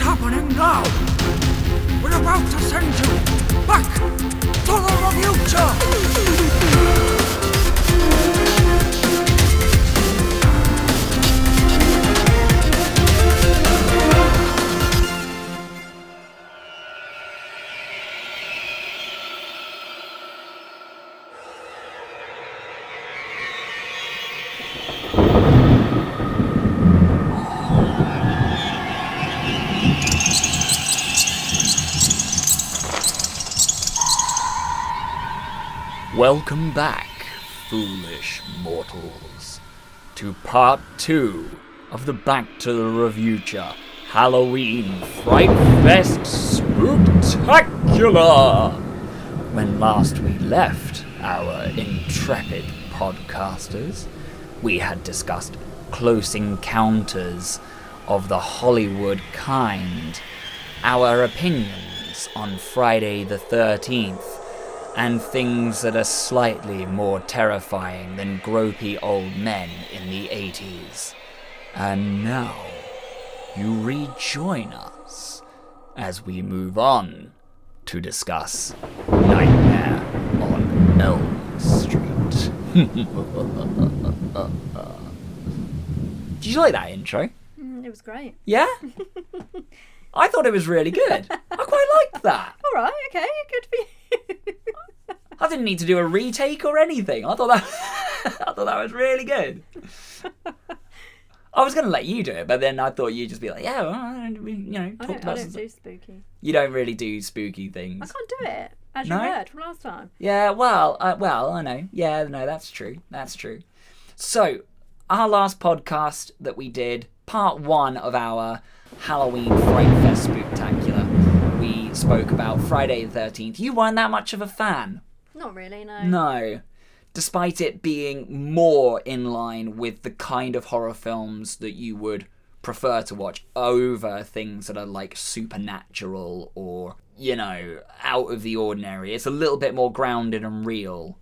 What's happening now? We're about to send you back to the Welcome back, foolish mortals, to part two of the Back to the Revuture Halloween Fright Fest Spooktacular! When last we left our intrepid podcasters, we had discussed close encounters of the Hollywood kind, our opinions on Friday the 13th, and things that are slightly more terrifying than gropey old men in the 80s. And now, you rejoin us as we move on to discuss Nightmare on Elm Street. Did you like that intro? Mm, it was great. Yeah? I thought it was really good. I quite liked that. All right, okay, good for you. I didn't need to do a retake or anything. I thought that I thought that was really good. I was going to let you do it, but then I thought you'd just be like, yeah, well, we, you know, I don't, I about don't do spooky. You don't really do spooky things. I can't do it, as No? you heard from last time. Yeah, well, uh, well, I know. Yeah, no, that's true. That's true. So, our last podcast that we did, part one of our Halloween Fright Fest Spooktacular, we spoke about Friday the 13th. You weren't that much of a fan. Not really, no. No. Despite it being more in line with the kind of horror films that you would prefer to watch over things that are like supernatural or, you know, out of the ordinary. It's a little bit more grounded and real,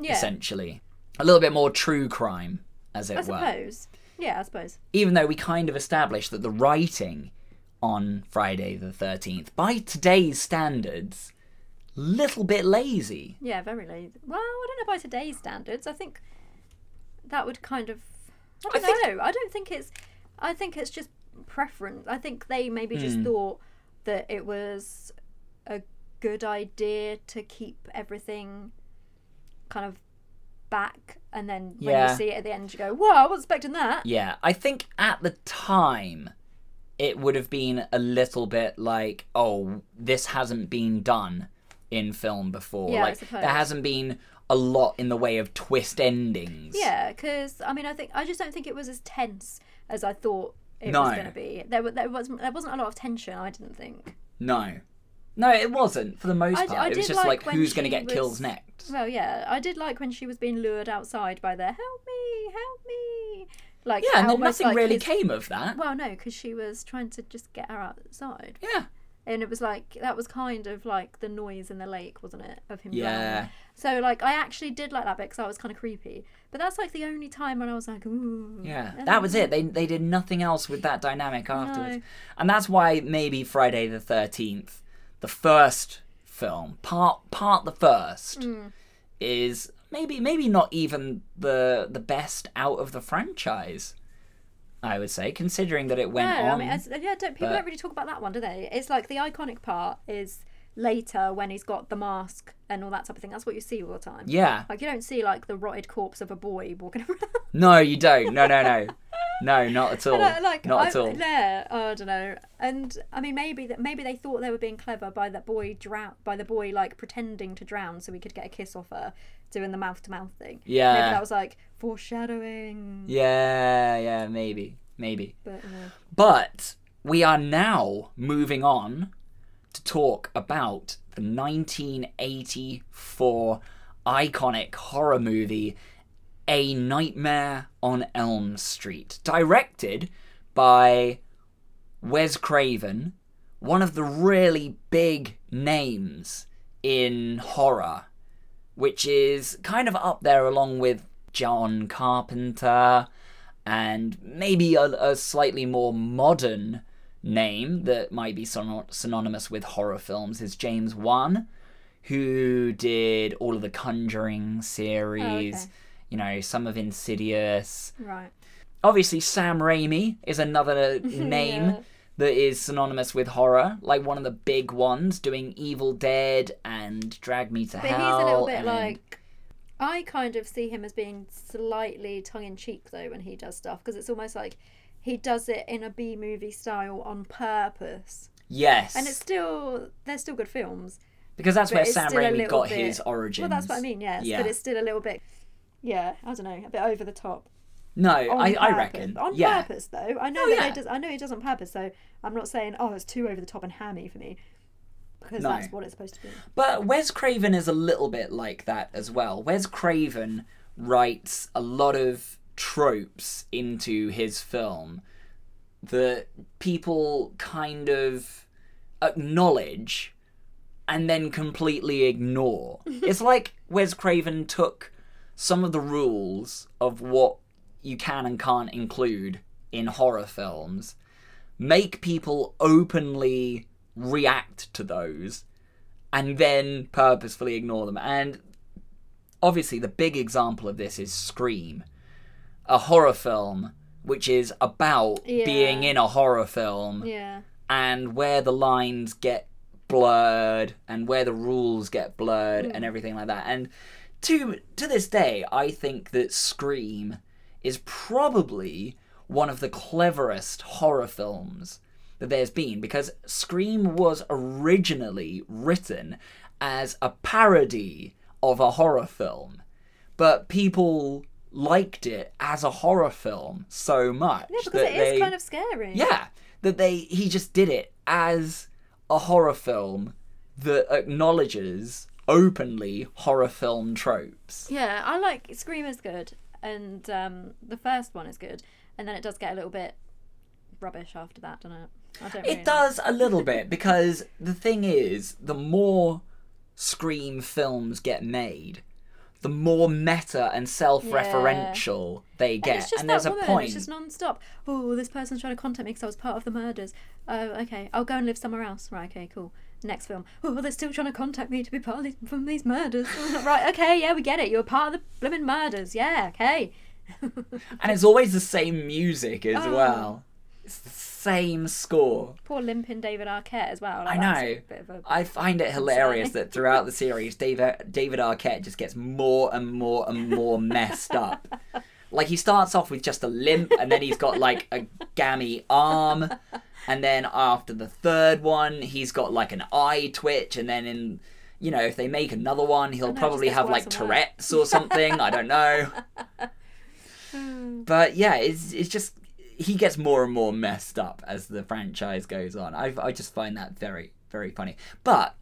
yeah, essentially. A little bit more true crime, as it I were. I suppose. Yeah, I suppose. Even though we kind of established that the writing on Friday the 13th, by today's standards, little bit lazy. Yeah, very lazy. Well, I don't know by today's standards. I think that would kind of. I I don't think- know. I don't think it's. I think it's just preference. I think they maybe just Hmm. thought that it was a good idea to keep everything kind of back, and then when Yeah. you see it at the end, you go, "Whoa, I wasn't expecting that." Yeah, I think at the time it would have been a little bit like, oh, this hasn't been done in film before. Yeah, I like suppose. there hasn't been a lot in the way of twist endings. Yeah, because I mean, I think I just don't think it was as tense as I thought it No. was going to be. There, there wasn't there wasn't a lot of tension. I didn't think. No. No, it wasn't for the most part. I it was just like like, who's going to get killed next. Well, yeah, I did like when she was being lured outside by the "Help me, help me!" Like yeah, and then nothing like really his- came of that. Well, no, because she was trying to just get her outside, Yeah. and it was like that was kind of like the noise in the lake, wasn't it, of him Yeah. So like, I actually did like that bit because I was kind of creepy. But that's like the only time when I was like, "Ooh." Yeah, that was it. They they did nothing else with that dynamic afterwards, No. and that's why maybe Friday the Thirteenth, the first film, part part the first, Hmm. is maybe maybe not even the the best out of the franchise. I would say, considering that it went no, on. I mean, as, yeah, don't, people but- don't really talk about that one, do they? It's like the iconic part is later when he's got the mask and all that type of thing. That's what you see all the time. yeah, Like you don't see like the rotted corpse of a boy walking around. no, you don't. No, no, no, no, not at all. Uh, like not I, at all. Yeah, I don't know. And I mean, maybe that maybe they thought they were being clever by that boy drown by the boy like pretending to drown so he could get a kiss off her, doing the mouth to mouth thing. Yeah. maybe that was like foreshadowing. Yeah, yeah, maybe, maybe. But uh, But we are now moving on to talk about the 1984 iconic horror movie A Nightmare on Elm Street, directed by Wes Craven, one of the really big names in horror, which is kind of up there along with John Carpenter and maybe a, a slightly more modern name that might be syn- synonymous with horror films is James Wan, who did all of the Conjuring oh, series, okay. you know, some of Insidious. Right. Obviously, Sam Raimi is another name Yeah. That is synonymous with horror, like one of the big ones, doing Evil Dead and Drag Me to hell But he's a little bit and- like. I kind of see him as being slightly tongue in cheek though when he does stuff because it's almost like he does it in a B movie style on purpose. yes, And it's still they're still good films. because that's where Sam Raimi got bit- his origins. Well, that's what I mean. Yes, Yeah. but it's still a little bit. Yeah, I don't know, a bit over the top. No, I, I reckon. on yeah. purpose though. I know Oh, that yeah. he does. I know he does on purpose. So I'm not saying oh it's too over the top and hammy for me because No. that's what it's supposed to be. But Wes Craven is a little bit like that as well. Wes Craven writes a lot of tropes into his film that people kind of acknowledge and then completely ignore. it's like Wes Craven took some of the rules of what you can and can't include in horror films, make people openly react to those, and then purposefully ignore them. And obviously, the big example of this is Scream, a horror film which is about Yeah. being in a horror film Yeah. and where the lines get blurred and where the rules get blurred Hmm. and everything like that. And to to this day, I think that Scream is probably one of the cleverest horror films that there's been because Scream was originally written as a parody of a horror film, but people liked it as a horror film so much Yeah, because that it is they kind of scary. yeah, that they he just did it as a horror film that acknowledges openly horror film tropes. Yeah, I like Scream is good, and um, the first one is good, and then it does get a little bit rubbish after that, doesn't it? I don't. really It does a little bit because the thing is, the more Scream films get made, the more meta and self-referential they And get, just and there's that a point. It's just non-stop. Oh, this person's trying to contact me because I was part of the murders. Oh, okay. I'll go and live somewhere else. Right. Okay. Cool. Next film. Oh, they're still trying to contact me to be part of these, from these murders. right. Okay. Yeah, we get it. You're part of the blooming murders. Yeah. Okay. and it's always the same music as Oh. well. It's the same score. Poor limping David Arquette as well. I Like, that's know. a bit of a- I find it hilarious that throughout the series, David David Arquette just gets more and more and more messed up. Like he starts off with just a limp, and then he's got like a gammy arm, and then after the third one, he's got like an eye twitch, and then in you know if they make another one, he'll know, probably have like. Tourette's or something. I don't know. But yeah, it's it's just he gets more and more messed up as the franchise goes on. I I just find that very very funny. But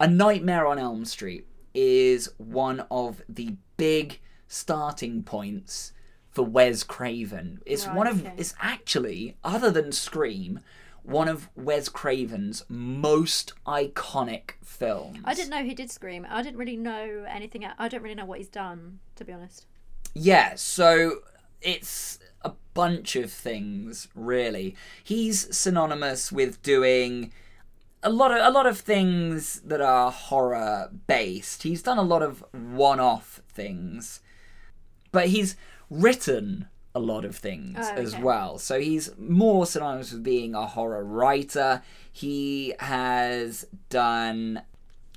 A Nightmare on Elm Street is one of the big starting points for Wes Craven. It's Right, one of okay. it's actually other than Scream, one of Wes Craven's most iconic films. I didn't know he did Scream. I didn't really know anything. I don't really know what he's done, to be honest. Yeah, so it's a bunch of things really. He's synonymous with doing a lot of a lot of things that are horror based. He's done a lot of one-off things. But he's written a lot of things Oh, as well. So he's more synonymous with being a horror writer. He has done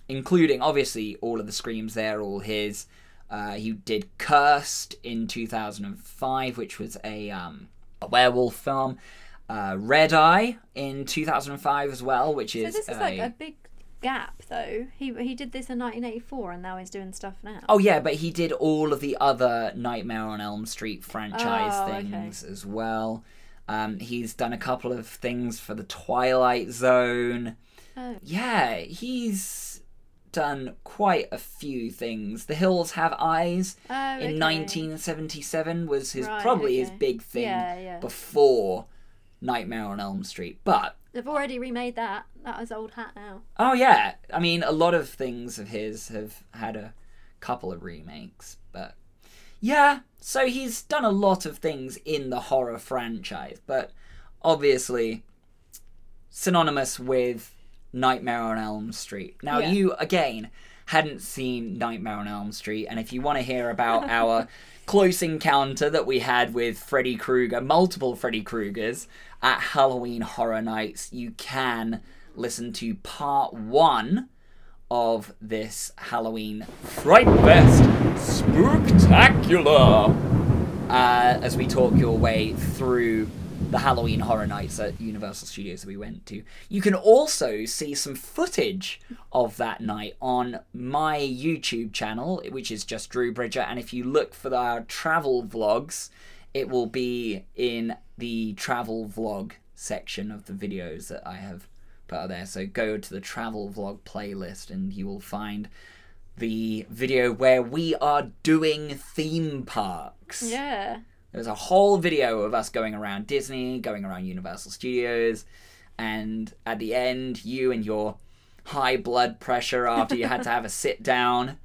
including obviously all of the screams there, all his. Uh, he did Cursed in 2005, which was a um, a werewolf film. Uh, Red Eye in 2005 as well, which So is, this is a, like a big gap, though. He he did this in 1984, and now he's doing stuff now. Oh yeah, but he did all of the other Nightmare on Elm Street franchise Oh, okay. things as well. Um, he's done a couple of things for the Twilight Zone. Oh. Yeah, he's done quite a few things. The Hills Have Eyes Oh, in 1977 was his Right, probably his big thing Yeah, yeah. before Nightmare on Elm Street. But They've already remade that. That was old hat now. Oh yeah, I mean a lot of things of his have had a couple of remakes, but yeah, so he's done a lot of things in the horror franchise, but obviously synonymous with Nightmare on Elm Street. Now, Yeah. you, again, hadn't seen Nightmare on Elm Street, and if you want to hear about our close encounter that we had with Freddy Krueger, multiple Freddy Kruegers, at Halloween Horror Nights, you can listen to part one of this Halloween Fright Fest Spooktacular uh, as we talk your way through the Halloween Horror Nights at Universal Studios that we went to. You can also see some footage of that night on my YouTube channel, which is just Drew Bridger. And if you look for our travel vlogs, it will be in the travel vlog section of the videos that I have put out there. So go to the travel vlog playlist and you will find the video where we are doing theme parks. Yeah. There's a whole video of us going around Disney, going around Universal Studios, and at the end, you and your high blood pressure after you had to have a sit down,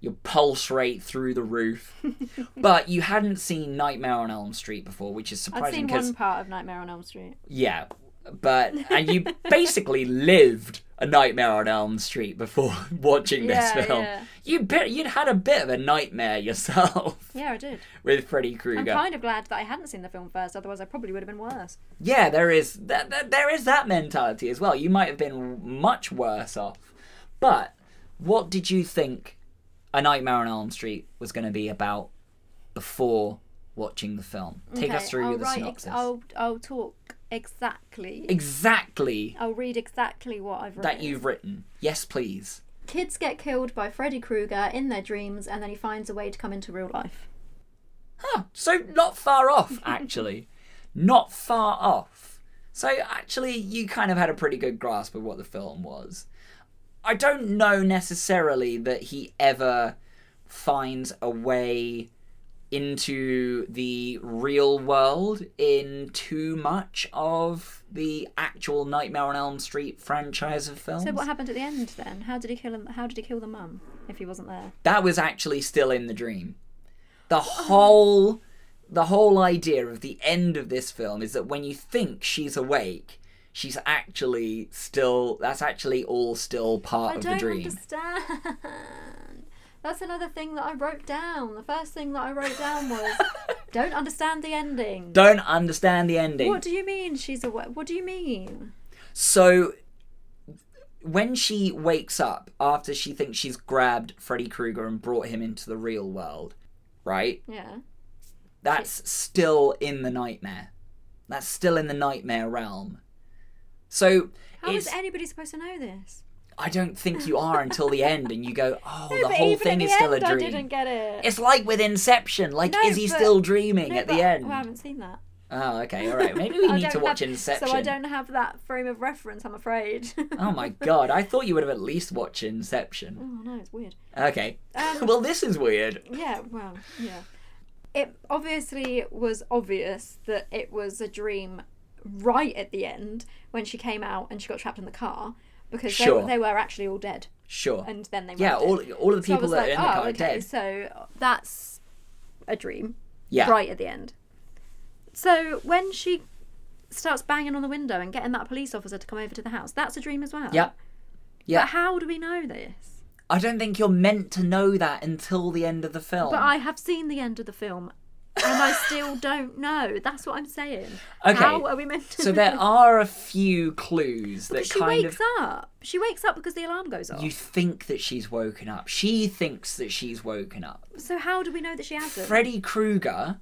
your pulse rate through the roof. but you hadn't seen Nightmare on Elm Street before, which is surprising. Surprising seen one part of Nightmare on Elm Street. yeah, but and you basically lived a Nightmare on Elm Street before watching this Yeah, film. yeah. You bit, you'd had a bit of a nightmare yourself Yeah, I did. with Freddy Krueger. I'm kind of glad that I hadn't seen the film first, otherwise I probably would have been worse. Yeah, there is that, there is that mentality as well. You might have been much worse off. But what did you think A Nightmare on Elm Street was going to be about before watching the film? Take us through I'll the write synopsis. Ex- I'll I'll talk exactly. Exactly I'll read exactly what I've written. that you've written. Yes, please. Kids get killed by Freddy Krueger in their dreams, and then he finds a way to come into real life. Huh, so not far off, actually. not far off. So actually, you kind of had a pretty good grasp of what the film was. I don't know necessarily that he ever finds a way into the real world in too much of the actual Nightmare on Elm Street franchise of films. So what happened at the end then? How did he kill him? How did he kill the mum if he wasn't there? that was actually still in the dream. The oh. whole the whole idea of the end of this film is that when you think she's awake, she's actually still that's actually all still part I of don't the dream. understand. That's another thing that I wrote down. The first thing that I wrote down was don't understand the ending. Don't understand the ending. What do you mean she's awake? What do you mean? So when she wakes up after she thinks she's grabbed Freddy Krueger and brought him into the real world, right? Yeah. That's still in the nightmare. That's still in the nightmare realm. So How is anybody supposed to know this? I don't think you are until the end, and you go, "Oh, No, the whole thing is still end, a I dream." didn't get it. It's like with Inception. Like, No, is he but- still dreaming No, at the end? Well, I haven't seen that. Oh, okay, all right. Maybe we need to watch have- Inception. So I don't have that frame of reference, I'm afraid. Oh my god, I thought you would have at least watched Inception. Oh no, it's weird. Okay. Um, well, this is weird. Yeah, well, yeah. It obviously was obvious that it was a dream right at the end when she came out and she got trapped in the car because Sure. they, they were actually all dead Sure. and then they yeah, all it. all of the people was that like, are in the oh, car are okay, dead. so that's a dream Yeah. right at the end. So when she starts banging on the window and getting that police officer to come over to the house, that's a dream as well. Yeah. Yeah. But how do we know this? I don't think you're meant to know that until the end of the film. But I have seen the end of the film, and I still don't know. That's what I'm saying. Okay, How are we meant to? so there are a few clues that Because she kind wakes of up. She wakes up because the alarm goes off. you think that she's woken up. She thinks that she's woken up. So how do we know that she hasn't? Freddy Krueger,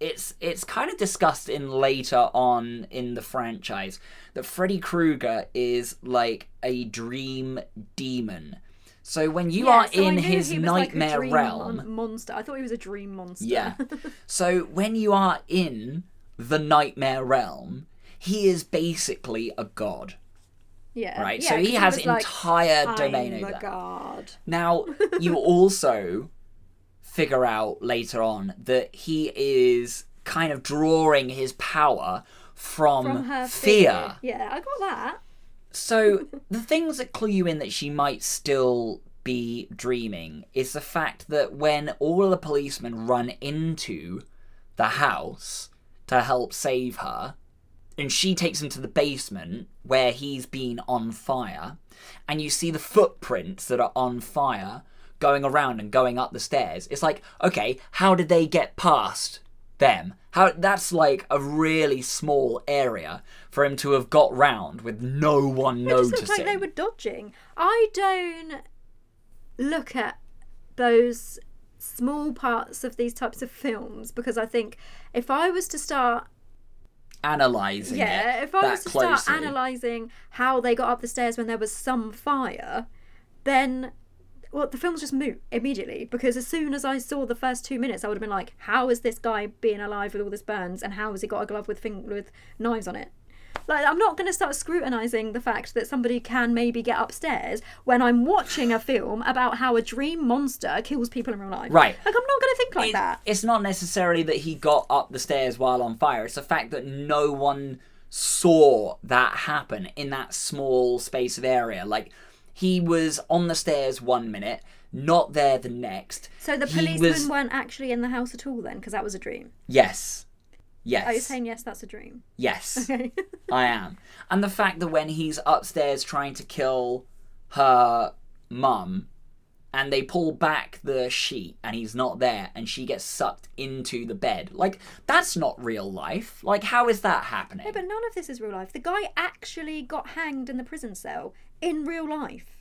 it's it's kind of discussed in later on in the franchise that Freddy Krueger is like a dream demon. So when you Yeah, are so in his he like nightmare dream realm, mon- monster. I thought he was a dream monster. Yeah. so when you are in the nightmare realm, he is basically a god. yeah. Right, Yeah, so he has like, entire I'm domain over god. Now, you also figure out later on that he is kind of drawing his power from, From her fear. fear. Yeah, I got that. So, the things that clue you in that she might still be dreaming is the fact that when all the policemen run into the house to help save her, and she takes him to the basement where he's been on fire, and you see the footprints that are on fire going around and going up the stairs. It's like, okay, how did they get past them? How that's like a really small area for him to have got round with no one noticing. It just noticing. looked like they were dodging. I don't look at those small parts of these types of films because I think if I was to start analyzing yeah, it if I was to closely. start analysing how they got up the stairs when there was some fire, then well, the film's just moot immediately because as soon as I saw the first two minutes, I would have been like, "How is this guy being alive with all this burns, and how has he got a glove with fing- with knives on it?" Like, I'm not going to start scrutinising the fact that somebody can maybe get upstairs when I'm watching a film about how a dream monster kills people in real life. Right. Like, I'm not going to think like It- that. It's not necessarily that he got up the stairs while on fire. It's the fact that no one saw that happen in that small space of area. Like he was on the stairs one minute, not there the next. So the He policemen was- weren't actually in the house at all then, because that was a dream. Yes. Yes. Are you saying yes? That's a dream. yes. Okay. I am. And the fact that when he's upstairs trying to kill her mum and they pull back the sheet and he's not there and she gets sucked into the bed. Like that's not real life. Like how is that happening? No, but none of this is real life. The guy actually got hanged in the prison cell in real life.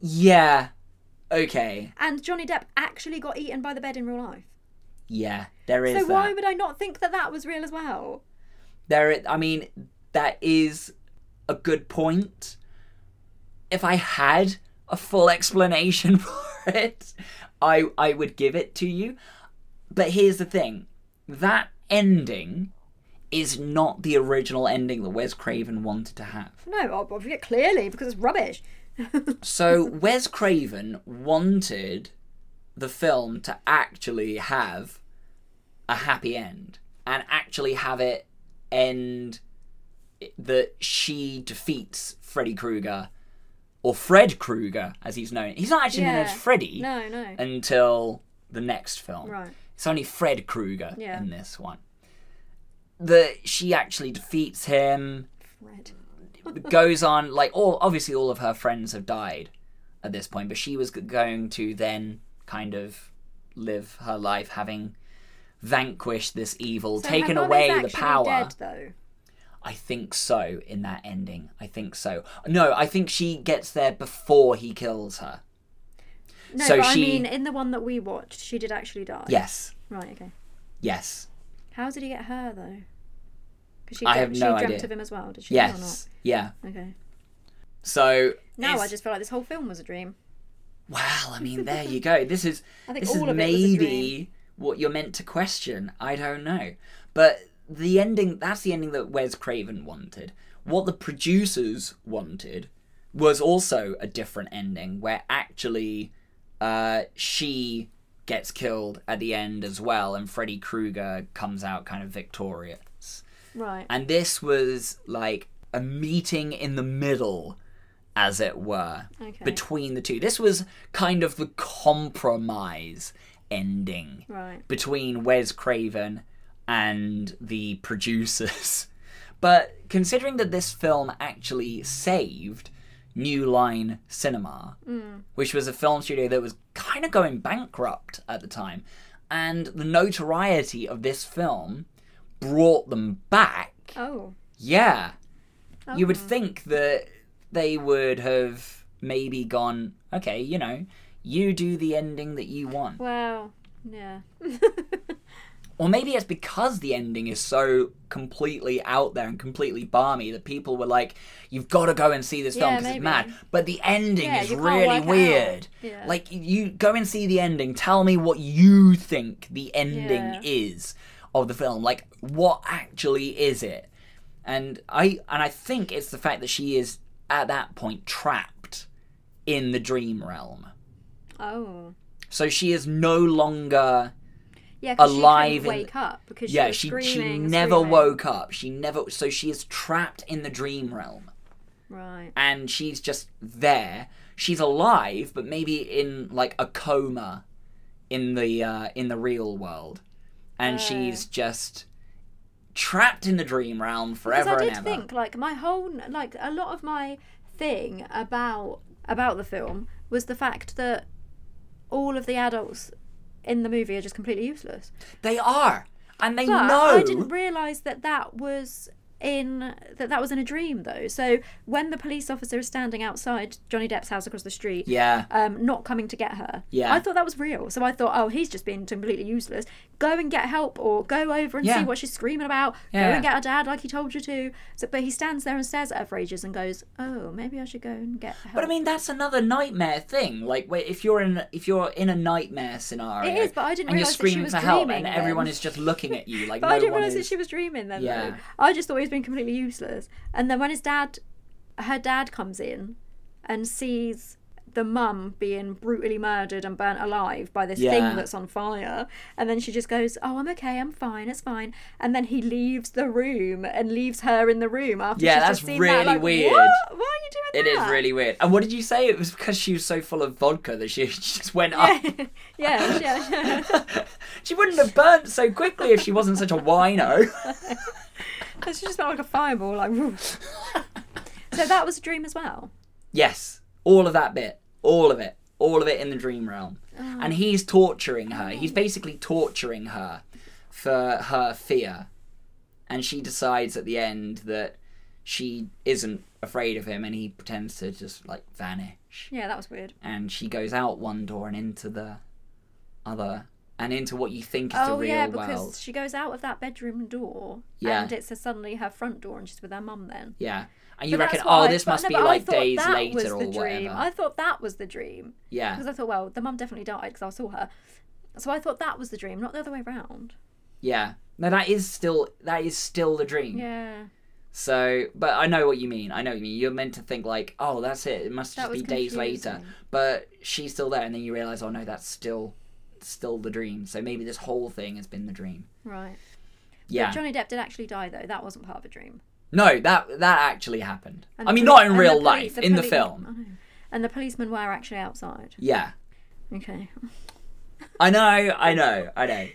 yeah. Okay. And Johnny Depp actually got eaten by the bed in real life. Yeah, there is So that. why would I not think that that was real as well? there i- I mean that is a good point. If I had a full explanation for it, I I would give it to you. But here's the thing. That ending is not the original ending that Wes Craven wanted to have. No, obviously, clearly, because it's rubbish. So Wes Craven wanted the film to actually have a happy end and actually have it end that she defeats Freddy Krueger or Fred Krueger as he's known. He's not actually known as Freddy No, no. until the next film. Right. It's only Fred Krueger Yeah. in this one. That she actually defeats him Fred. goes on like all obviously all of her friends have died at this point but she was going to then kind of live her life having vanquished this evil So taken away the power Dead, though. i think so in that ending i think so no i think she gets there before he kills her No, So but she- I mean, in the one that we watched, she did actually die. yes Right. Okay. yes How did he get her though? Because she, I have she no dreamt idea. of him as well. Did she? Or yes yeah? Okay. so Now I just feel like this whole film was a dream. Well, I mean, there you go. This is this is of it was a maybe what you're meant to question. I don't know, but the ending that's the ending that Wes Craven wanted. What the producers wanted was also a different ending, where actually uh, she gets killed at the end as well, and Freddy Krueger comes out kind of victorious. Right. And this was like a meeting in the middle, as it were, Okay. between the two. This was kind of the compromise ending Right. between Wes Craven and the producers. But considering that this film actually saved New Line Cinema, mm. which was a film studio that was kind of going bankrupt at the time, and the notoriety of this film brought them back. Oh. Yeah. You would Oh. think that they would have maybe gone, okay, you know, you do the ending that you want. Wow. Yeah. Or maybe it's because the ending is so completely out there and completely barmy that people were like, you've got to go and see this film because it's mad. But the ending Yeah, is really weird. Yeah. Like, you go and see the ending. Tell me what you think the ending Yeah. is of the film. Like, what actually is it? And I and I think it's the fact that she is at that point trapped in the dream realm. oh. So she is no longer Yeah. Alive She in- couldn't wake up because yeah, she she was she screaming, never screaming. woke up. She never so she is trapped in the dream realm Right. and she's just there. She's alive, but maybe in like a coma in the uh, in the real world, and Oh. she's just trapped in the dream realm Because forever I and did think like my whole like a lot of my thing about about the film was the fact that all of the adults in the movie are just completely useless. They are, and they But know. I didn't realise that that was in that that was in a dream though. So when the police officer is standing outside Johnny Depp's house across the street, yeah, um, not coming to get her. Yeah. I thought that was real. So I thought, oh, he's just being completely useless. Go and get help, or go over and Yeah. see what she's screaming about. Yeah. Go and get her dad, like he told you to. So, but he stands there and stares at her for ages and goes, oh, maybe I should go and get help. But I mean, that's another nightmare thing. Like, if you're in if you're in a nightmare scenario, It is, but I didn't and you're realise that she screaming was for help, and dreaming everyone is just looking at you like but no I didn't one realise that is. she was dreaming then. Yeah. Though. I just thought being completely useless. And then when his dad, her dad comes in, and sees the mum being brutally murdered and burnt alive by this Yeah. thing that's on fire, and then she just goes, "Oh, I'm okay. I'm fine. It's fine." And then he leaves the room and leaves her in the room after. Yeah, she's that's really that, like, weird. What? Why are you doing It is that? really weird. And what did you say? It was because she was so full of vodka that she just went up. yeah, yeah, yeah. she wouldn't have burnt so quickly if she wasn't such a wino. She just felt like a fireball, like. so that was a dream as well. yes, all of that bit, all of it, all of it in the dream realm. Oh. And he's torturing her. He's basically torturing her for her fear. And she decides at the end that she isn't afraid of him and he pretends to just like vanish. Yeah, that was weird. And she goes out one door and into the other and into what you think is the Oh real yeah, because world. she goes out of that bedroom door, Yeah. and it's suddenly her front door, and she's with her mum then. Yeah. And you But reckon, oh, why- this must no, be like days that was later the or dream. whatever. I thought that was the dream Yeah. because I thought, well, the mum definitely died because I saw her, so I thought that was the dream, not the other way around. Yeah. No, that is still that is still the dream. Yeah, So, but I know what you mean. I know what you mean. You're meant to think like, oh, that's it. It must That just be days later. But she's still there, and then you realize, oh no, that's still still the dream. So maybe this whole thing has been the dream. right. Yeah. But Johnny Depp did actually die though. That wasn't part of a dream. no, that that actually happened. And I mean, poli- not in the real poli- life, in the film. And the policemen were actually outside. Yeah. Okay. I know, I know, I know.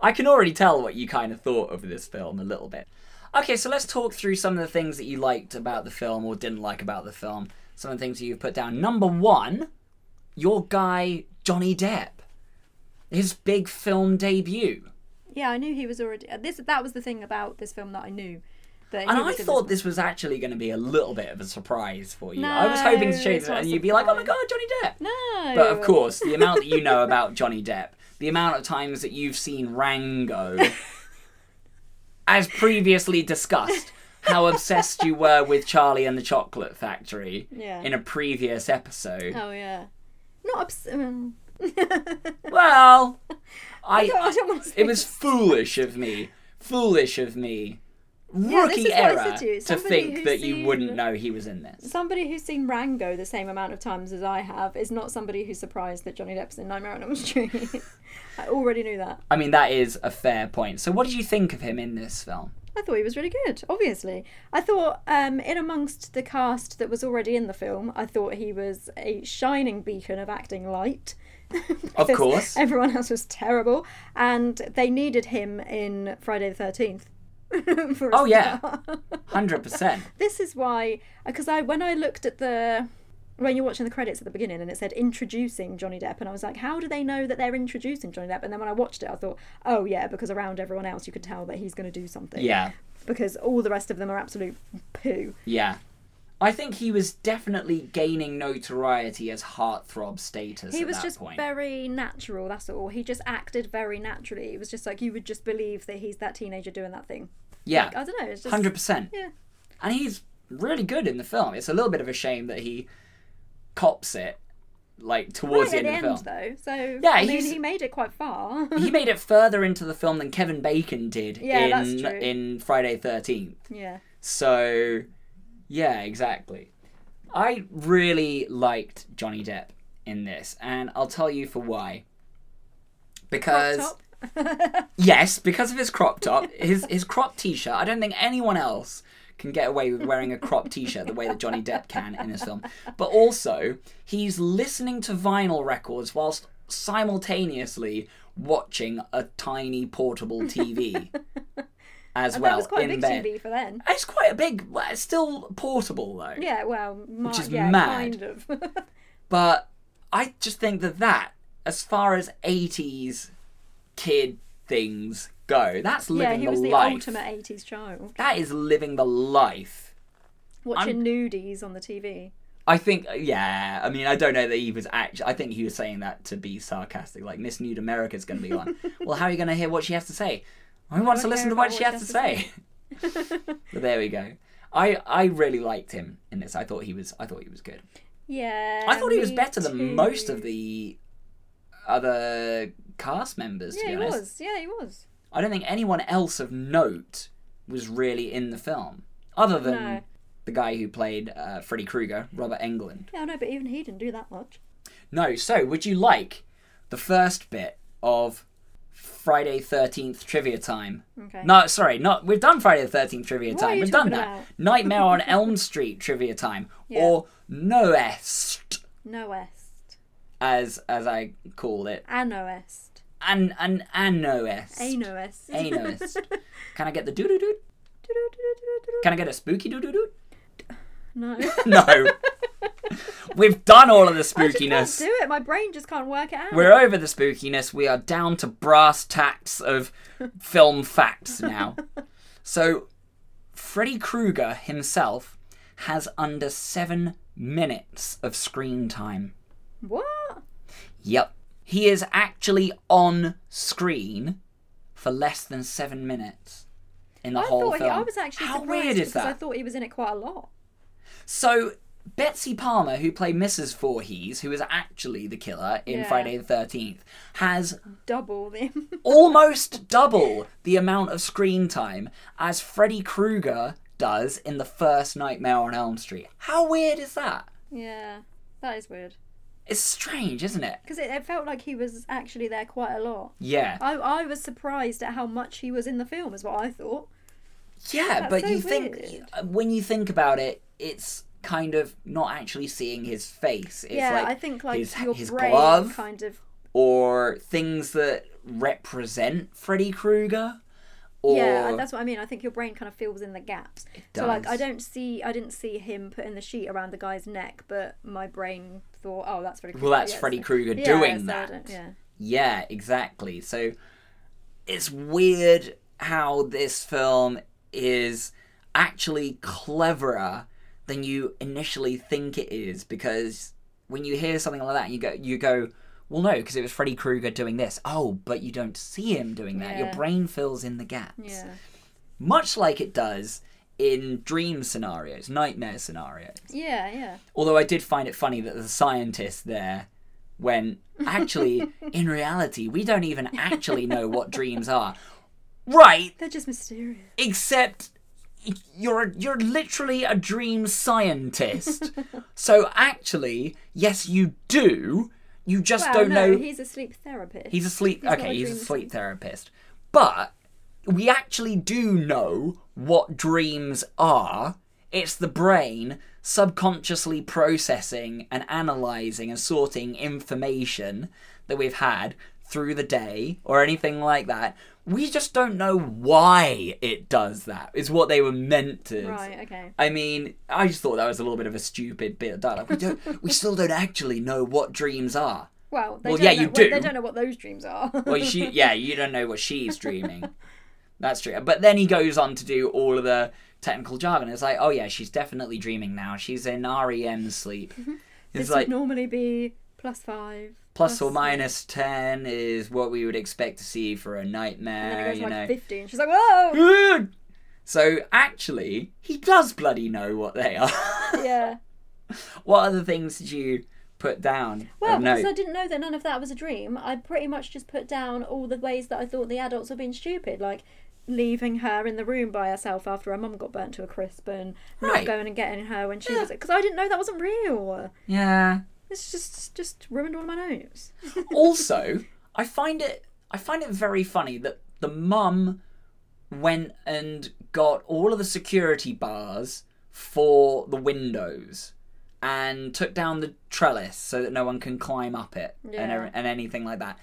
I can already tell what you kind of thought of this film a little bit. Okay, so let's talk through some of the things that you liked about the film or didn't like about the film. Some of the things that you've put down. Number one, your guy Johnny Depp, his big film debut. Yeah, I knew he was already. uh, This that was the thing about this film that I knew. That And I thought one. this was actually going to be a little bit of a surprise for you. I was hoping to No, it's that and you'd be like, oh my god, Johnny Depp. No. But of course, the amount that you know about Johnny Depp, the amount of times that you've seen Rango, as previously discussed, how obsessed you were with Charlie and the Chocolate Factory Yeah. in a previous episode. Oh yeah. Not obs- um, Well, I, I, don't, I don't it was foolish of me, foolish of me, Yeah, rookie error to to think that you wouldn't know he was in this. Somebody who's seen Rango the same amount of times as I have is not somebody who's surprised that Johnny Depp's in Nightmare on Elm Street. I already knew that. I mean, that is a fair point. So, what did you think of him in this film? I thought he was really good, obviously. I thought, um, in amongst the cast that was already in the film, I thought he was a shining beacon of acting light. Of course. Everyone else was terrible, and they needed him in Friday the 13th. Oh, yeah. 100%. this is why, because I when I looked at the when you're watching the credits at the beginning and it said introducing Johnny Depp, and I was like, how do they know that they're introducing Johnny Depp? And then when I watched it, I thought, oh yeah, because around everyone else, you could tell that he's going to do something. Yeah. Because all the rest of them are absolute poo. Yeah. I think he was definitely gaining notoriety as heartthrob status He was just point. very natural. That's all. He just acted very naturally. It was just like you would just believe that he's that teenager doing that thing. yeah, Like, I don't know. It's just hundred percent. Yeah. And he's really good in the film. It's a little bit of a shame that he cops it like towards right the end the of the film. though. So Yeah, I mean, he made it quite far. he made it further into the film than Kevin Bacon did Yeah, in in Friday Thirteenth. yeah. So, yeah, exactly. I really liked Johnny Depp in this, and I'll tell you for why. Because yes, because of his crop top, his his crop t-shirt. I don't think anyone else can get away with wearing a crop t-shirt the way that Johnny Depp can in this film. But also, he's listening to vinyl records whilst simultaneously watching a tiny portable TV. as and well that was quite a in big bed. TV for then. It's quite a big. It's still portable though. Yeah, well, my, is yeah, mad. kind of. But I just think that that, as far as '80s kid things go, that's living yeah, he was the life. ultimate '80s child, That is living the life. watching nudies on the TV. I think, uh, yeah. I mean, I don't know that he was actually. I think he was saying that to be sarcastic. Like Miss Nude America's going to be on. well, how are you going to hear what she has to say? Who wants to listen to what she has to say? but there we go. I I really liked him in this. I thought he was. I thought he was good. Yeah, I thought he was better than most of the other cast members. To Yeah, be he honest, was. Yeah, he was. I don't think anyone else of note was really in the film, other than No. the guy who played uh, Freddy Krueger, Robert Englund. Yeah, I know, but even he didn't do that much. No, so would you like the first bit of Friday Thirteenth trivia time? Okay. No, sorry, not. We've done Friday the Thirteenth trivia What are time. you We've done talking that. about? Nightmare on Elm Street trivia time, Yeah. or Noest, Noest. as as I call it, Anoest. an an Anoest. Anoest. Anoest. Can I get the doo doo doo? Can I get a spooky doo doo doo? No. No. We've done all of the I just can't spookiness. do it. My brain just can't work it out. We're over the spookiness. We are down to brass tacks of film facts now. So, Freddy Krueger himself has under seven minutes of screen time. What? Yep. He is actually on screen for less than seven minutes in the I whole thought he, film. I was actually How surprised weird is because I thought he was in it quite a lot. So Betsy Palmer, who played Mrs. Voorhees, who is actually the killer in Yeah. Friday the Thirteenth, has Double them. almost double the amount of screen time as Freddy Krueger does in the first Nightmare on Elm Street. How weird is that? yeah, that is weird. It's strange, isn't it? Because it, it felt like he was actually there quite a lot. Yeah. I, I was surprised at how much he was in the film, is what I thought. Yeah, That's but so you think when you think about it, it's kind of not actually seeing his face. It's yeah, like I think like his, your his brain glove kind of. or things that represent Freddy Krueger. Or Yeah, that's what I mean. I think your brain kind of fills in the gaps. So like, I don't see, I didn't see him putting the sheet around the guy's neck, but my brain thought, oh, that's Freddy. well, that's yeah, Freddy so- Krueger yeah, doing so that. Yeah. Yeah, exactly. So it's weird how this film is actually cleverer than you initially think it is because when you hear something like that you go you go well no because it was Freddy Krueger doing this oh but you don't see him doing that your brain fills in the gaps Yeah. much like it does in dream scenarios nightmare scenarios Yeah, yeah. Although I did find it funny that the scientist there when actually in reality we don't even actually know what dreams are. Right, They're just mysterious. except you're you're literally a dream scientist. so actually, yes you do. You just Well, don't no, know he's a sleep therapist. He's a sleep. He's okay, a he's a sleep therapist. But we actually do know what dreams are. It's the brain subconsciously processing and analyzing and sorting information that we've had through the day or anything like that. We just don't know why it does that. Is what they were meant to. Right, okay. I mean, I just thought that was a little bit of a stupid bit of dialogue. We don't. we still don't actually know what dreams are. Well, they Well, don't yeah, know, you well, do. They don't know what those dreams are. Well, she, yeah, you don't know what she's dreaming. That's true. But then he goes on to do all of the technical jargon. It's like, oh yeah, she's definitely dreaming now. She's in REM sleep. Mm-hmm. this It's like would normally be plus five. Plus or minus ten is what we would expect to see for a And nightmare. then it goes you to know. like 50, and she's like, whoa! So actually, he does bloody know what they are. yeah. what other things did you put down? Well, because I didn't know that none of that was a dream, I pretty much just put down all the ways that I thought the adults were being stupid, like leaving her in the room by herself after her mum got burnt to a crisp and not going and getting her when she was because I didn't know that wasn't real. yeah. It's just just ruined all my notes. also, I find it I find it very funny that the mum went and got all of the security bars for the windows and took down the trellis so that no one can climb up it and, Yeah. every- and anything like that.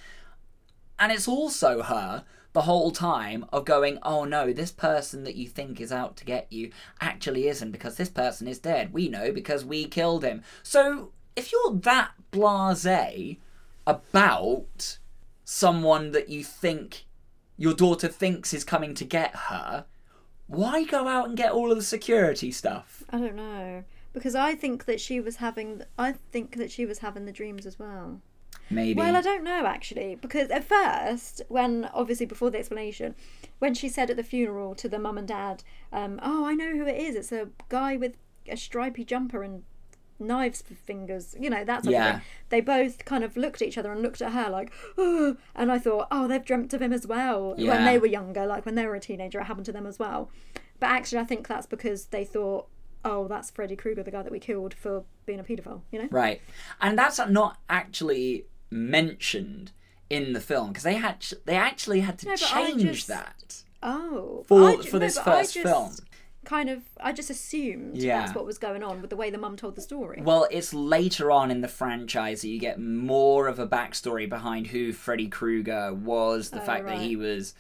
and it's also her the whole time of going, oh no, this person that you think is out to get you actually isn't because this person is dead. We know because we killed him. So if you're that blase about someone that you think your daughter thinks is coming to get her, why go out and get all of the security stuff? I don't know because I think that she was having. I think that she was having the dreams as well. Maybe. Well, I don't know actually, because at first, when obviously before the explanation, when she said at the funeral to the mum and dad, um, "Oh, I know who it is. It's a guy with a stripy jumper and knives for fingers." You know that sort Yeah. of thing. They both kind of looked at each other and looked at her like, "Oh," and I thought, "Oh, they've dreamt of him as well when they were younger, like when they were a teenager. It happened to them as well." But actually, I think that's because they thought, "Oh, that's Freddy Krueger, the guy that we killed for being a paedophile, You know? Right. And that's not actually mentioned in the film because they had they actually had to No, change just- that Oh, for I for no, this first just film. Kind of, I just assumed Yeah. that's what was going on with the way the mum told the story. Well, it's later on in the franchise that you get more of a backstory behind who Freddy Krueger was, the Oh, fact that he was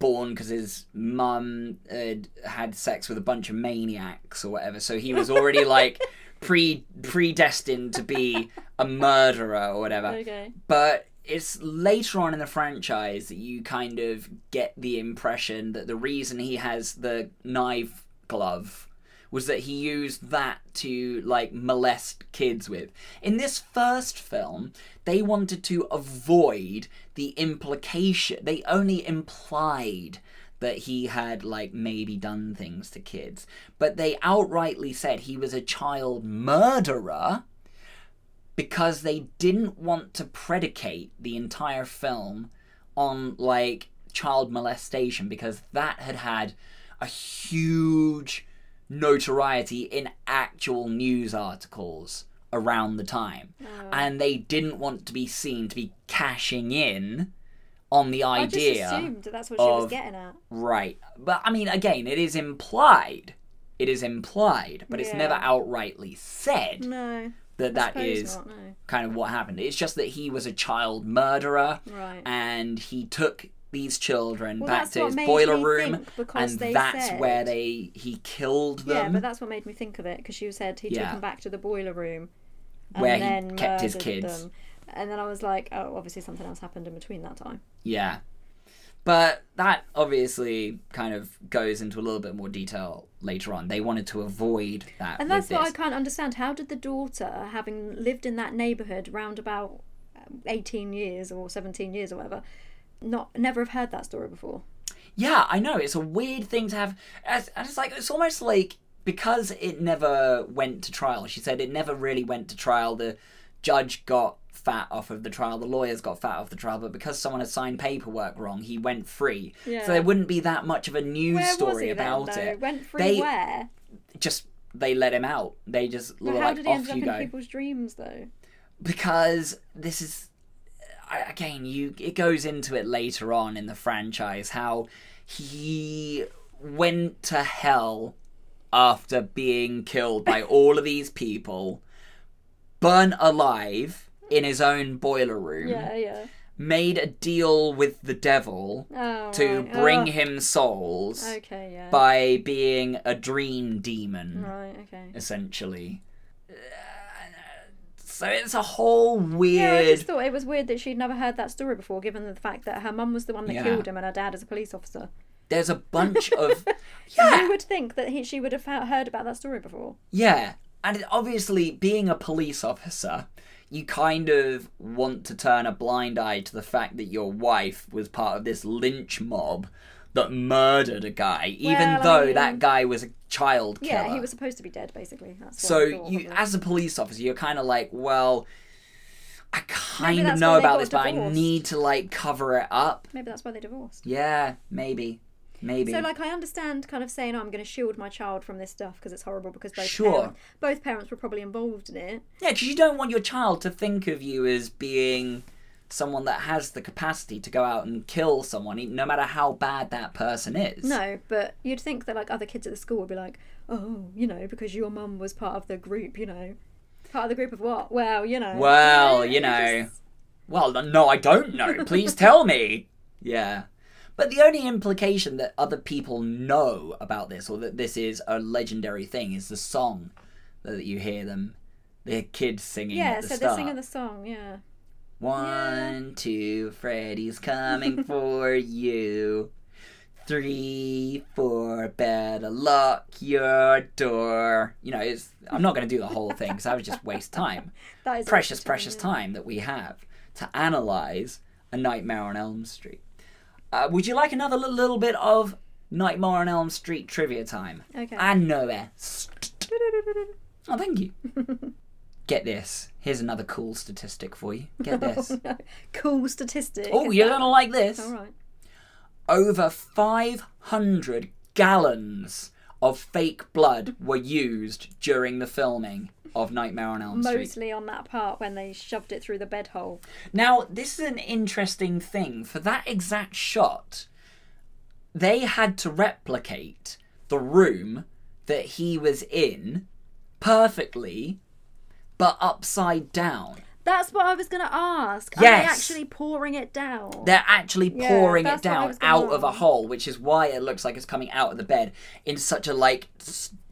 born because his mum had had sex with a bunch of maniacs or whatever, so he was already like pre predestined to be a murderer or whatever. okay. But it's later on in the franchise that you kind of get the impression that the reason he has the knife glove was that he used that to like molest kids with. In this first film, they wanted to avoid the implication. They only implied that he had like maybe done things to kids, but they outrightly said he was a child murderer because they didn't want to predicate the entire film on like child molestation because that had had a huge notoriety in actual news articles around the time oh. and they didn't want to be seen to be cashing in on the idea. I just assumed that that's what she was getting at. Right. But I mean, again, it is implied. It is implied, but it's never outrightly said No, that that is not, no. kind of what happened. It's just that he was a child murderer right. and he took these children Well, back to his boiler room and that's said- where they he killed them Yeah, but that's what made me think of it because she said he took them back to the boiler room, and Where he kept his kids. Them. And then I was like, oh, obviously something else happened in between that time. Yeah. But that obviously kind of goes into a little bit more detail later on. They wanted to avoid that. And that's what I can't understand. How did the daughter, having lived in that neighbourhood round about um, 18 years or 17 years or whatever, not never have heard that story before? Yeah, I know. It's a weird thing to have. And it's like it's almost like because it never went to trial. She said it never really went to trial. The judge got fat off of the trial. The lawyers got fat off the trial. But because someone had signed paperwork wrong, he went free. Yeah. So there wouldn't be that much of a news Where story he about then, though? it. Went free They- where? Just they let him out. They just But were how like, did he off end up in go. people's dreams though? because this is again you it goes into it later on in the franchise how he went to hell after being killed by all of these people burnt alive in his own boiler room Yeah, yeah. made a deal with the devil Oh, to right. bring Oh, him souls Okay, yeah. by being a dream demon Right, okay. essentially so it's a whole weird Yeah, I just thought it was weird that she'd never heard that story before, given the fact that her mum was the one that Yeah. killed him and her dad is a police officer. there's a bunch of yeah. You would think that he, she would have heard about that story before. yeah and it- obviously being a police officer you kind of want to turn a blind eye to the fact that your wife was part of this lynch mob that murdered a guy even Well, I though mean- that guy was a child killer Yeah, he was supposed to be dead, basically. That's so I thought, you as a police officer you're kind of like well i kind of know about this but i need to like cover it up. Maybe that's why they divorced. yeah maybe maybe So, like, I understand kind of saying, oh, I'm going to shield my child from this stuff because it's horrible because both, Sure. parents, both parents were probably involved in it. Yeah, because you don't want your child to think of you as being someone that has the capacity to go out and kill someone, no matter how bad that person is. No, but you'd think that, like, other kids at the school would be like, oh, you know, because your mum was part of the group, you know. Part of the group of what? Well, you know. Well, you know. just- Well, no, I don't know. Please tell me. Yeah. But the only implication that other people know about this, or that this is a legendary thing, is the song that you hear them, the kids singing Yeah, the so start. they're singing the song, yeah. One, two, Freddy's coming for you. Three, four, better lock your door. You know, it's, I'm not going to do the whole thing because I would just waste time. That is Precious, precious yeah. time that we have to analyze A Nightmare on Elm Street. Uh, would you like another little, little bit of Nightmare on Elm Street trivia time? Okay. I know it. Oh, thank you. Get this. Here's another cool statistic for you. Get this. cool statistic. Oh, is you're that- gonna like this. All right. Over 500 gallons of fake blood were used during the filming of Nightmare on Elm Street. Mostly on that part when they shoved it through the bed hole. Now, this is an interesting thing. For that exact shot, they had to replicate the room that he was in perfectly, but upside down. That's what I was going to ask. Are they actually pouring it down? They're actually Yeah, pouring it that's what I down out of a hole, which is why it looks like it's coming out of the bed in such a like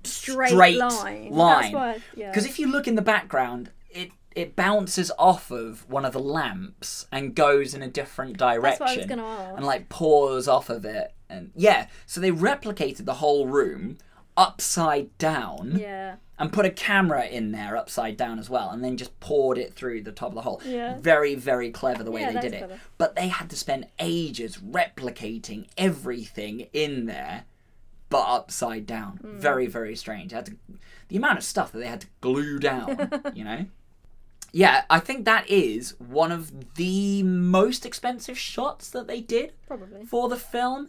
Straight straight line. Line. why- yeah. Because if you look in the background, it it bounces off of one of the lamps and goes in a different direction. That's what I was gonna ask. And like pours off of it, and yeah, so they replicated the whole room upside down Yeah. and put a camera in there upside down as well, and then just poured it through the top of the hole. Yeah. Very, very clever the way Yeah, they did it. clever. But they had to spend ages replicating everything in there, but upside down. Hmm. Very, very strange. Had to, the amount of stuff that they had to glue down, you know? Yeah, I think that is one of the most expensive shots that they did Probably. for the film.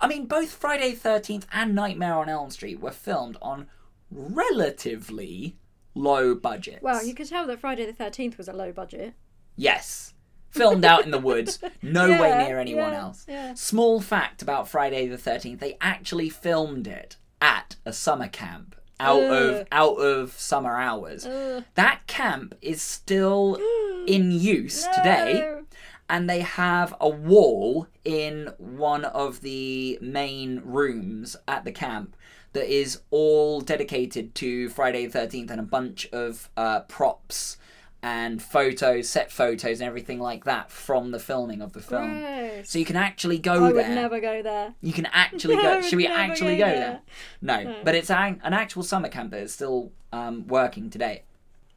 I mean, both Friday the 13th and Nightmare on Elm Street were filmed on relatively low budgets. Well, you could tell that Friday the 13th was a low budget. Yes. Filmed out in the woods, no way near anyone yeah, else. yeah. Small fact about Friday the 13th, they actually filmed it at a summer camp out of out of summer hours. Ugh. That camp is still in use today and they have a wall in one of the main rooms at the camp that is all dedicated to Friday the 13th and a bunch of uh, props and photos, set photos, and everything like that from the filming of the film. Gross. So you can actually go I would there. never go there. You can actually I go. Should we actually go go there. there? No, but it's an, an actual summer camp that is still um, working today.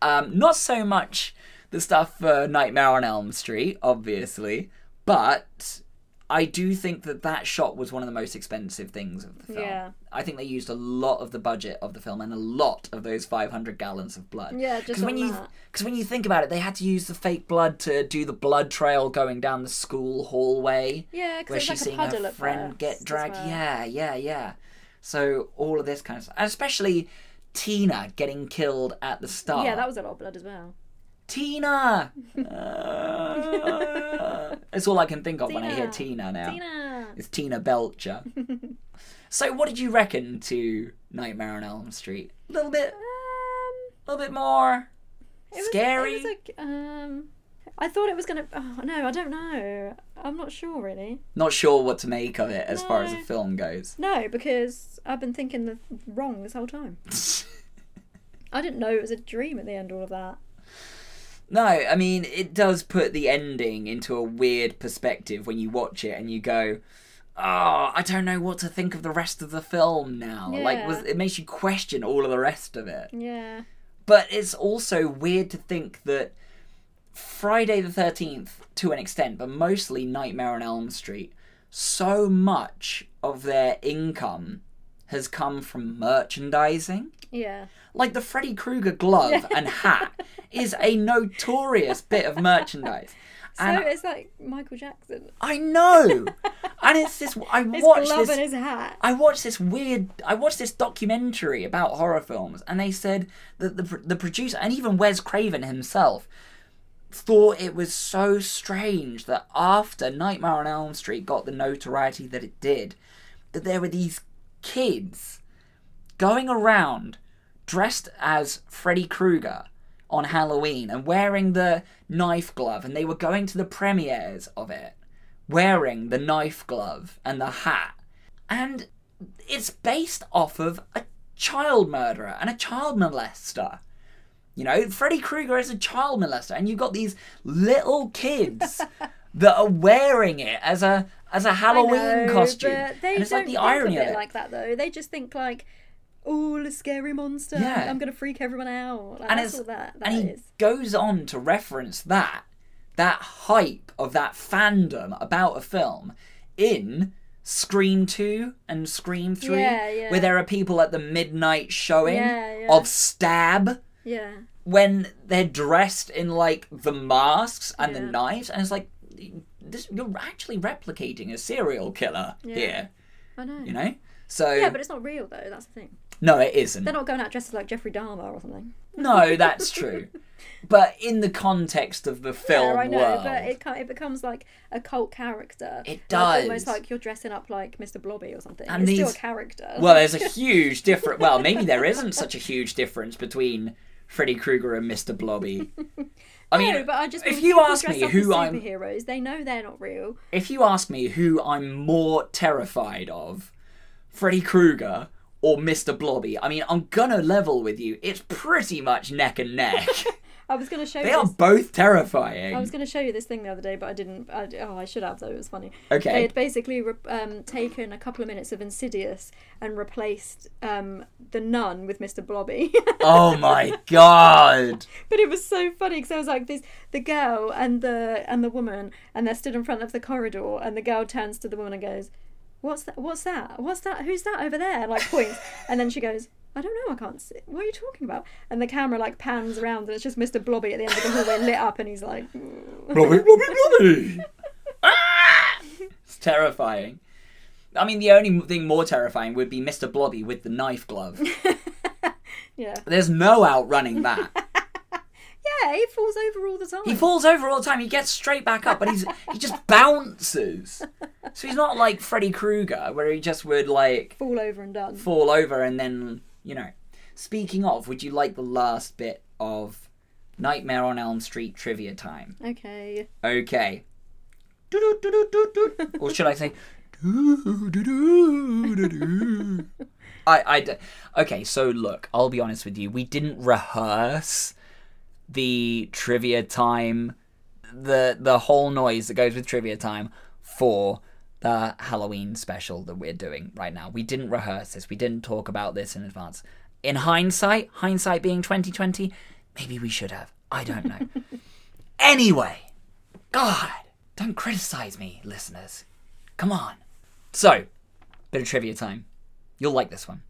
Um, not so much the stuff for Nightmare on Elm Street, obviously, but I do think that that shot was one of the most expensive things of the film. Yeah. I think they used a lot of the budget of the film and a lot of those 500 gallons of blood. Yeah, just when on you because when you think about it, they had to use the fake blood to do the blood trail going down the school hallway Yeah, because where she's like seeing her friend get dragged. well. Yeah, yeah, yeah. So all of this kind of stuff, and especially Tina getting killed at the start. Yeah, that was a lot of blood as well. Tina. Uh, it's all I can think of when I hear Tina. Tina now. Tina. It's Tina Belcher. so what did you reckon to Nightmare on Elm Street? A little bit, Um, a little bit more was, scary. Like, um, I thought it was gonna. Oh, no, I don't know. I'm not sure really. Not sure what to make of it as far as the film goes. No, because I've been thinking the wrong this whole time. I didn't know it was a dream at the end. All of that. No, I mean it does put the ending into a weird perspective when you watch it and you go, "Oh, I don't know what to think of the rest of the film now." Like, was it makes you question all of the rest of it. Yeah. But it's also weird to think that Friday the Thirteenth, to an extent, but mostly Nightmare on Elm Street, so much of their income has come from merchandising. Yeah. Like the Freddy Krueger glove and hat is a notorious bit of merchandise. So And it's like Michael Jackson. I know. and it's this I His watched glove this and his hat. I watched this weird I watched this documentary about horror films and they said that the the producer and even Wes Craven himself thought it was so strange that after Nightmare on Elm Street got the notoriety that it did that there were these kids going around dressed as Freddy Krueger on Halloween and wearing the knife glove, and they were going to the premieres of it wearing the knife glove and the hat. And it's based off of a child murderer and a child molester. You know, Freddy Krueger is a child molester, and you've got these little kids that are wearing it as a as a Halloween know, costume. And it's don't like the think irony of it. like that though. They just think like, oh, a scary monster. Yeah. I'm gonna freak everyone out. Like, and it's that that and he is. goes on to reference that that hype of that fandom about a film in Scream 2 and Scream 3 Yeah, yeah. where there are people at the midnight showing Yeah, of Stab Yeah. when they're dressed in like the masks and the knives and it's like this you're actually replicating a serial killer Yeah. here I know. you know so Yeah, but it's not real though. That's the thing. No it isn't They're not going out dressed like Jeffrey Dahmer or something. no that's true but in the context of the film yeah, I know, world but it it becomes like a cult character. It Like, does. almost like you're dressing up like Mr. Blobby or something. And it's still these- a character. Well, there's a huge difference. Well, maybe there isn't such a huge difference between Freddy Krueger and Mr. Blobby. I mean, no, but I just if you ask me who I'm, superheroes, they know they're not real. if you ask me who I'm more terrified of, Freddy Krueger or Mr. Blobby, I mean, I'm gonna level with you. It's pretty much neck and neck. I was to show they you. are This, both terrifying. I was to show you this thing the other day, but I didn't. I, oh, I should have though. It was funny. Okay. They had basically re- um, taken a couple of minutes of Insidious and replaced um, the nun with Mr. Blobby. oh my god! But it was so funny because I was like this: the girl and the and the woman, and they're stood in front of the corridor, and the girl turns to the woman and goes, "What's that? What's that? What's that? Who's that over there?" Like points, and then she goes, "I don't know. I can't see. What are you talking about?" And the camera like pans around, and it's just Mr. Blobby at the end of the hallway lit up, and he's like, Blobby, Blobby, Blobby! Ah! It's terrifying. I mean, the only thing more terrifying would be Mr. Blobby with the knife glove. "Yeah, There's no outrunning that. Yeah." He falls over all the time. He falls over all the time. He gets straight back up, but he's he just bounces. So he's not like Freddy Krueger, where he just would like fall over and done. fall over and then you know. Speaking of, would you like the last bit of Nightmare on Elm Street trivia time? Okay. Okay. Or should I say? I, I, okay, so look, I'll be honest with you. We didn't rehearse the trivia time, the the whole noise that goes with trivia time for the Halloween special that we're doing right now. We didn't rehearse this. We didn't talk about this in advance. In hindsight, hindsight being 2020, maybe we should have. I don't know. anyway, God, don't criticize me, listeners. Come on. So, bit of trivia time. You'll like this one.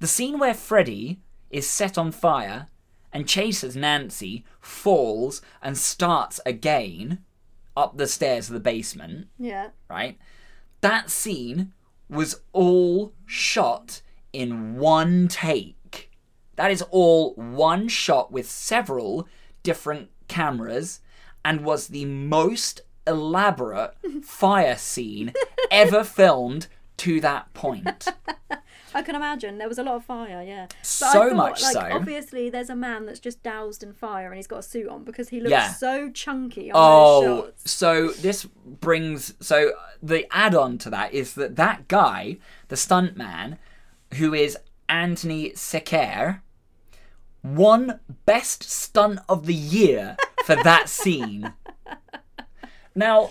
The scene where Freddy is set on fire and chases Nancy, falls, and starts again up the stairs of the basement, Yeah. right? That scene was all shot in one take. That is all one shot with several different cameras and was the most elaborate fire scene ever filmed to that point. I can imagine there was a lot of fire, yeah. But So thought, much like, so. Obviously, there's a man that's just doused in fire and he's got a suit on because he looks Yeah. so chunky on Oh, so this brings so the add-on to that is that that guy, the stuntman, who is Anthony Secker, won best stunt of the year for that scene. Now,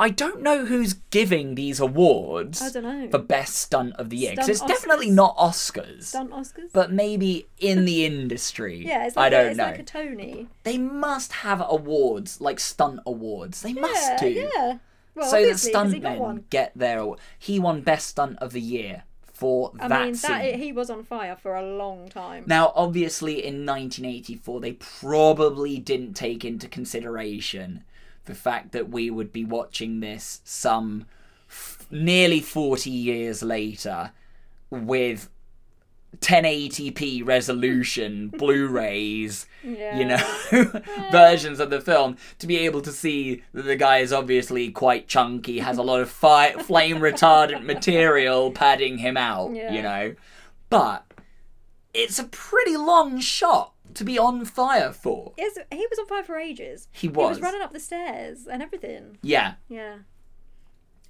I don't know who's giving these awards I don't know. for best stunt of the year because it's definitely not Oscars, Stunt Oscars? but maybe in the industry. yeah, it's I like, don't a, it's know. like a Tony. They must have awards, like stunt awards. They must do. yeah. Well, so that obviously, 'cause he got stuntmen get their award. He won best stunt of the year for I that mean, scene. that he was on fire for a long time. Now, obviously, in 1984, they probably didn't take into consideration the fact that we would be watching this some f- nearly 40 years later with 1080p resolution Blu-rays, yeah. you know, versions of the film to be able to see that the guy is obviously quite chunky, has a lot of fi- flame retardant material padding him out, Yeah. you know. But it's a pretty long shot to be on fire for? Yes, he was on fire for ages. He was. He was running up the stairs and everything. Yeah. Yeah.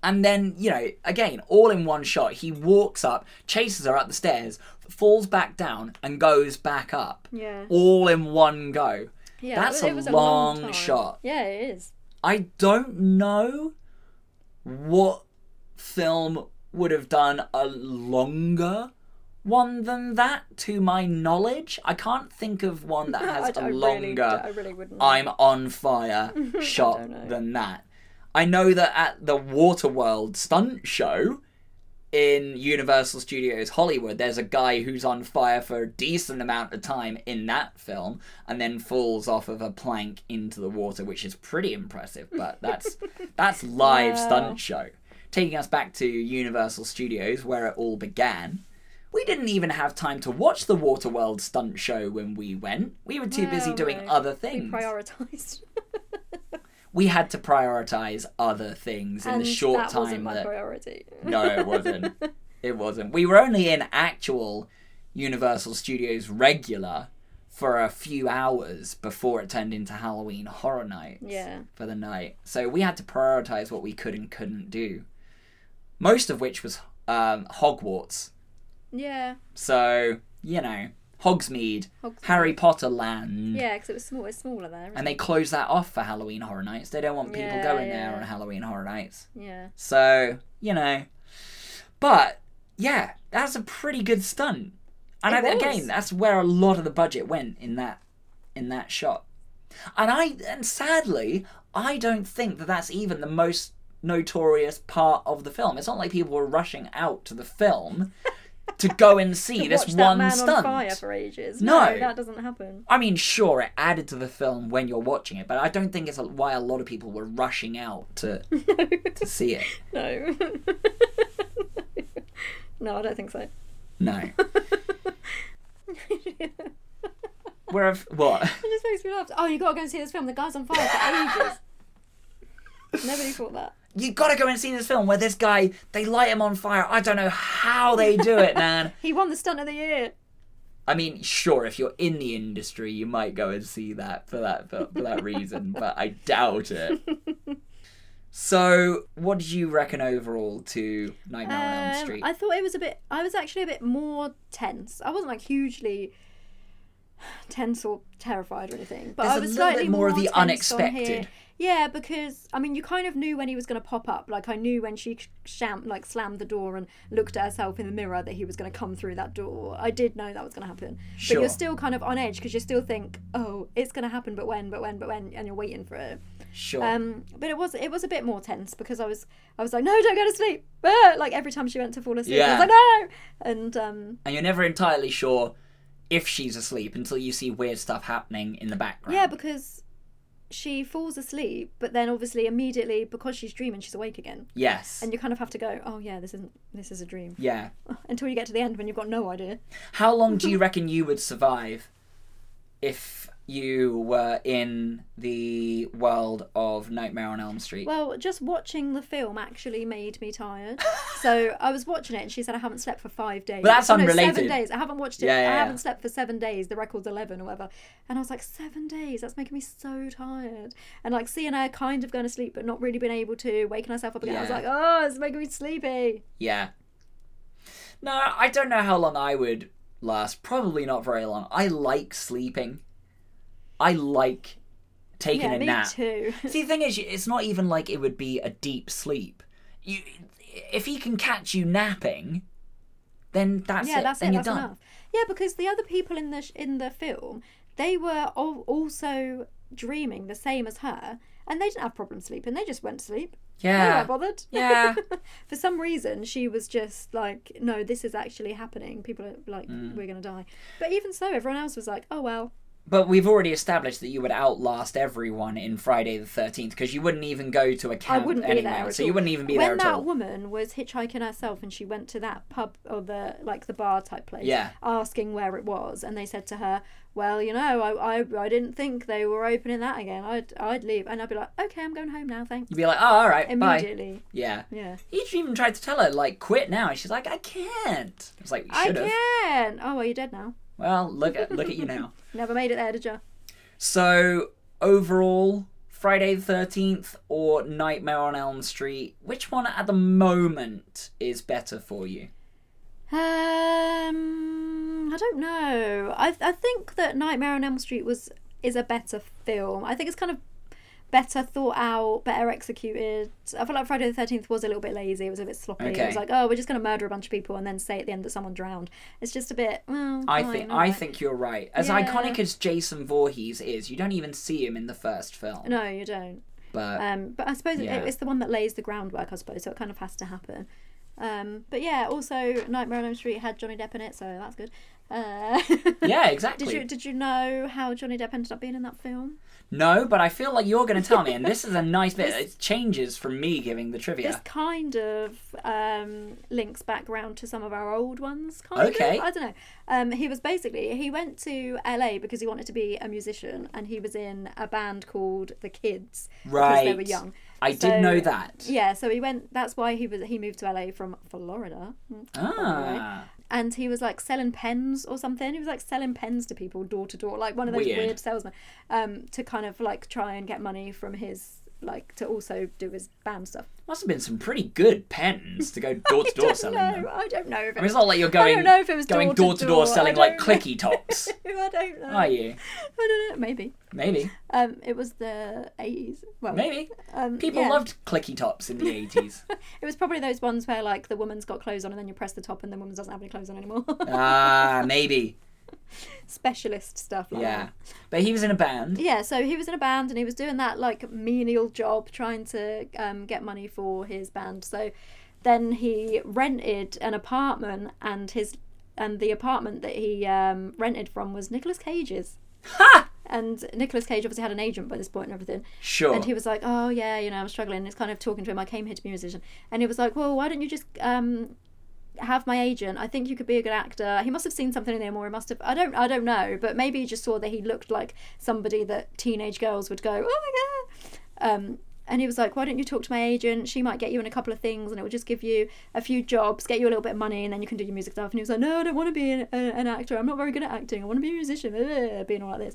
And then, you know, again, all in one shot, he walks up, chases her up the stairs, falls back down, and goes back up. Yeah. All in one go. Yeah. That's it a was long shot. Yeah, it is. I don't know what film would have done a longer one than that, to my knowledge. I can't think of one that has I, a I longer Really, I really. I'm on fire shot than that. I know that at the Waterworld stunt show in Universal Studios Hollywood, there's a guy who's on fire for a decent amount of time in that film and then falls off of a plank into the water, which is pretty impressive, but that's that's live Wow. stunt show. Taking us back to Universal Studios where it all began. We didn't even have time to watch the Waterworld stunt show when we went. We were too busy doing no. other We things prioritised. we had to prioritize other things in the short that time wasn't my that priority. no it wasn't it wasn't we were only in actual universal studios regular for a few hours before it turned into halloween horror nights Yeah. for the night so we had to prioritize what we could and couldn't do most of which was um, hogwarts Yeah. so you know hogsmeade Hogsmeade. harry potter land Yeah, because it was small. It's smaller there. and they close that off for Halloween Horror Nights. They don't want people Yeah, going there on Halloween Horror Nights. Yeah. So, you know. But, yeah, that's a pretty good stunt. And I, again, that's where a lot of the budget went in that in that shot. And I and sadly, I don't think that that's even the most notorious part of the film. It's not like people were rushing out to the film to go and see this one man stunt. on fire for ages. No. No, that doesn't happen. I mean, sure, it added to the film when you're watching it, but I don't think it's a, why a lot of people were rushing out to to see it. No. no, I don't think so. No. Where have what? It just makes me laugh. Oh, you gotta go and see this film. The guy's on fire for ages. Nobody thought that. You gotta go and see this film where this guy they light him on fire. I don't know how they do it, man. He won the stunt of the year. I mean, sure, if you're in the industry, you might go and see that for that for, for that reason, but I doubt it. So, what did you reckon overall to Nightmare on Elm Um, Street? I thought it was a bit. I was actually a bit more tense. I wasn't like hugely tense or terrified or anything, but There's I a was little bit slightly more of the unexpected. Yeah, because I mean, you kind of knew when he was going to pop up. Like I knew when she sham like slammed the door and looked at herself in the mirror that he was going to come through that door. I did know that was going to happen, but you're still kind of on edge because you still think, oh, it's going to happen, but when, but when, but when, and you're waiting for it. Sure. Um, but it was it was a bit more tense because I was I was like, no, don't go to sleep. Ah! Like every time she went to fall asleep, I was like, no. And um, and you're never entirely sure if she's asleep until you see weird stuff happening in the background. yeah, because she falls asleep, but then obviously immediately because she's dreaming, she's awake again, yes. and you kind of have to go, oh yeah, this isn't this is a dream yeah. until you get to the end when you've got no idea. How long do you reckon you would survive if you were in the world of Nightmare on Elm Street? Well, just watching the film actually made me tired. so I was watching it, and she said I haven't slept for five days. Well, that's Oh, no, unrelated. Seven days. I haven't watched it. Yeah, yeah, I haven't slept for seven days. The record's eleven or whatever. And I was like, seven days. That's making me so tired. And like seeing her kind of going to sleep, but not really being able to, waking herself up again. I was like, oh, it's making me sleepy. yeah. No, I don't know how long I would last. Probably not very long. I like sleeping. I like taking yeah, a me nap. too. See, the thing is, it's not even like it would be a deep sleep. You, if he can catch you napping, then that's yeah, it. that's then it. you're That's done. enough. Yeah, because the other people in the sh- in the film, they were all also dreaming the same as her, and they didn't have problems sleeping. They just went to sleep. They Yeah. weren't bothered. Yeah. For some reason, she was just like, "No, this is actually happening. People are like, Mm. we're gonna die." But even so, everyone else was like, "Oh well." But we've already established that you would outlast everyone in Friday the Thirteenth because you wouldn't even go to a camp wouldn't be anyway, there. At so all. you wouldn't even be when there at that all. woman was hitchhiking herself and she went to that pub or the like the bar type place, Yeah. asking where it was, and they said to her, "Well, you know, I, I, I didn't think they were opening that again. I'd I'd leave." And I'd be like, "Okay, I'm going home now. Thanks." You'd be like, "Oh, all right, bye." Immediately, Yeah. yeah. He even tried to tell her like, "Quit now." and She's like, "I can't." It's like, you I should have. can. Oh, well, you're dead now. Well, look at look at you now. Never made it there, did you? So overall, Friday the Thirteenth or Nightmare on Elm Street, which one at the moment is better for you? Um, I don't know. I I think that Nightmare on Elm Street was is a better film. I think it's kind of better thought out, better executed. I feel like Friday the Thirteenth was a little bit lazy. It was a bit sloppy. It was like, oh, we're just gonna murder a bunch of people and then say at the end that someone drowned. It's just a bit. Well, I fine, think I think you're right. As Yeah. iconic as Jason Voorhees is, you don't even see him in the first film. No, you don't. But Um, but I suppose it- it's the one that lays the groundwork, I suppose. So it kind of has to happen. Um, but yeah, also Nightmare on Elm Street had Johnny Depp in it, so that's good. Uh, yeah, exactly. Did you did you know how Johnny Depp ended up being in that film? No, but I feel like you're going to tell me, and this is a nice bit. It changes from me giving the trivia. This kind of um, links back round to some of our old ones. Kind Okay. Of. I don't know. Um, he was basically he went to LA because he wanted to be a musician, and he was in a band called The Kids because they were young. I So- did know that. Yeah, so he went. That's why he was. He moved to LA from Florida. Mm, Ah, and he was like selling pens or something. He was like selling pens to people door to door, like one of those Weird. weird, salesmen, um, to kind of like try and get money from his like to also do his band stuff. must have been some pretty good pens to go door to door selling know. them. I don't know. If I mean, it's not like you're going. I don't know if it was going door to door selling like clicky tops. I don't know. Are you? I don't know. Maybe. Maybe. Um, it was the eighties. Well, Maybe. Um, People yeah. loved clicky tops in the 80s. It was probably those ones where like the woman's got clothes on and then you press the top and the woman doesn't have any clothes on anymore. Ah, maybe. Specialist stuff like Yeah. that. But he was in a band. Yeah, so he was in a band and he was doing that like menial job trying to um, get money for his band. So then he rented an apartment and his and the apartment that he um, rented from was Nicolas Cage's. Ha! And Nicolas Cage obviously had an agent by this point and everything. Sure. And he was like, "Oh yeah, you know, I'm struggling." And it's kind of talking to him. I came here to be a musician, and he was like, "Well, why don't you just um, have my agent? I think you could be a good actor." He must have seen something in him, or he must have. I don't. I don't know, but maybe he just saw that he looked like somebody that teenage girls would go, "Oh my god." Um, and he was like, "Why don't you talk to my agent? She might get you in a couple of things, and it will just give you a few jobs, get you a little bit of money, and then you can do your music stuff." And he was like, "No, I don't want to be an, an actor. I'm not very good at acting. I want to be a musician." Being all like this.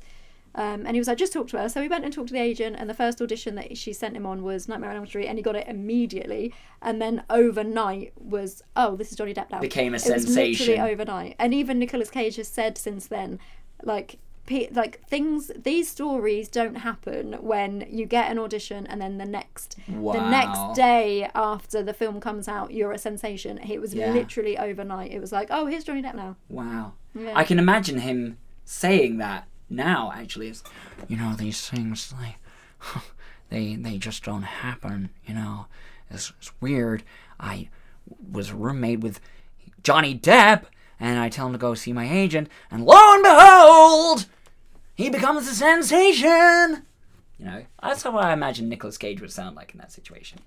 Um, and he was like, just talk to her. So he went and talked to the agent, and the first audition that she sent him on was Nightmare on Elm Street, and he got it immediately. And then overnight was, oh, this is Johnny Depp now. Became a It sensation. literally overnight. And even Nicolas Cage has said since then, like, pe- like things, these stories don't happen when you get an audition and then the next, the next day after the film comes out, you're a sensation. It was Yeah. literally overnight. It was like, oh, here's Johnny Depp now. Wow. Yeah. I can imagine him saying that now, actually. It's, you know, these things, they, they, they just don't happen, you know. It's, it's weird. I was a roommate with Johnny Depp, and I tell him to go see my agent, and lo and behold, he becomes a sensation. You know, that's how I imagine Nicolas Cage would sound like in that situation.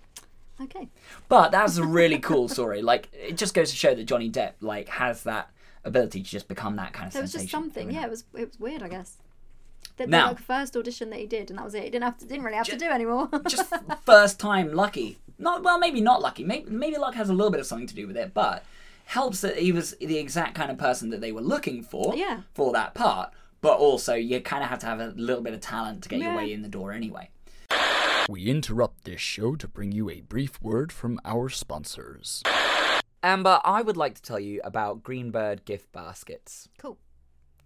Okay. But that's a really cool story. Like, it just goes to show that Johnny Depp like has that ability to just become that kind of So it was just something. Yeah, it was it was weird, I guess. The, the, Now- like first audition that he did, and that was it. He didn't have to, didn't really have to do anymore. just first time lucky. Not well, maybe not lucky. Maybe maybe luck has a little bit of something to do with it, but helps that he was the exact kind of person that they were looking for Yeah. for that part. But also, you kind of have to have a little bit of talent to get your way in the door anyway. We interrupt this show to bring you a brief word from our sponsors. Amber, I would like to tell you about Greenbird gift baskets. cool.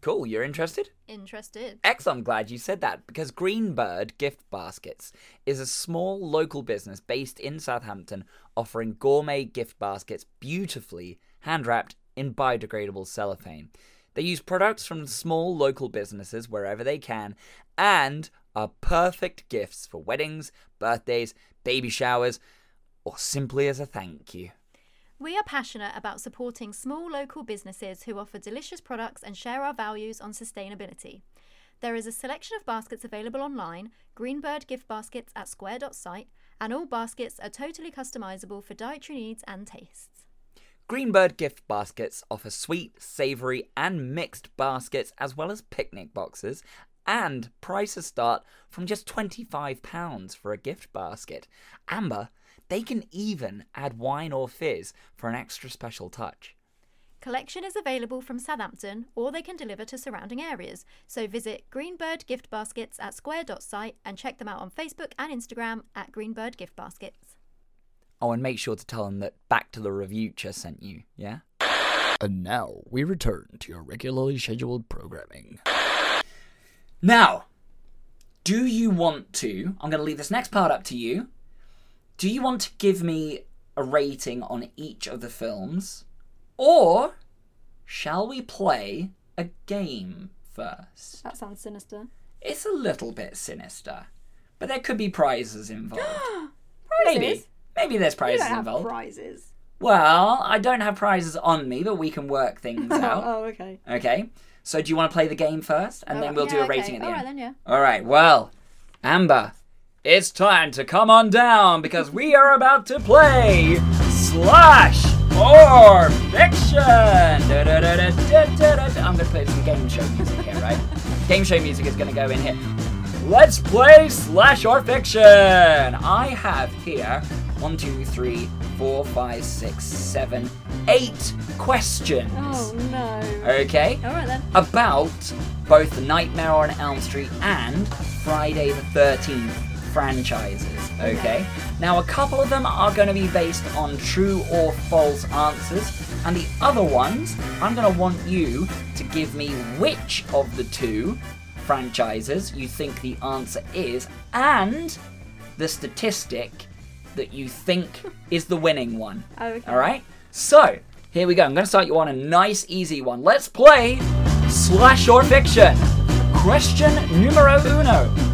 Cool, you're interested? Interested. Excellent, I'm glad you said that because Greenbird Gift Baskets is a small local business based in Southampton offering gourmet gift baskets beautifully hand wrapped in biodegradable cellophane. They use products from small local businesses wherever they can and are perfect gifts for weddings, birthdays, baby showers, or simply as a thank you. We are passionate about supporting small local businesses who offer delicious products and share our values on sustainability. There is a selection of baskets available online, Greenbird gift baskets at square.site, and all baskets are totally customizable for dietary needs and tastes. Greenbird gift baskets offer sweet, savoury, and mixed baskets, as well as picnic boxes, and prices start from just £25 for a gift basket. Amber, they can even add wine or fizz for an extra special touch. Collection is available from Southampton or they can deliver to surrounding areas. So visit Greenbird Gift Baskets at square.site and check them out on Facebook and Instagram at Greenbird Gift Baskets. Oh, and make sure to tell them that Back to the review Revuture sent you, yeah? And now we return to your regularly scheduled programming. Now, do you want to? I'm going to leave this next part up to you. Do you want to give me a rating on each of the films? Or shall we play a game first? That sounds sinister. It's a little bit sinister, but there could be prizes involved. Prizes? Maybe. Maybe there's prizes don't have involved. prizes. well, I don't have prizes on me, but we can work things oh, out. oh, okay. Okay. So do you want to play the game first, and oh, then we'll do a rating at the All end? right then, yeah. All right. Well, Amber, it's time to come on down because we are about to play Slash or Fiction. I'm going to play some game show music here, right? game show music is going to go in here. Let's play Slash or Fiction. I have here one, two, three, four, five, six, seven, eight questions. Oh no. Okay All right then. about both the Nightmare on Elm Street and Friday the 13th franchises. Okay? Now, a couple of them are going to be based on true or false answers, and the other ones, I'm going to want you to give me which of the two franchises you think the answer is, and the statistic that you think is the winning one. Okay. All right. So here we go. I'm going to start you on a nice, easy one. Let's play slash or fiction. Question numero uno.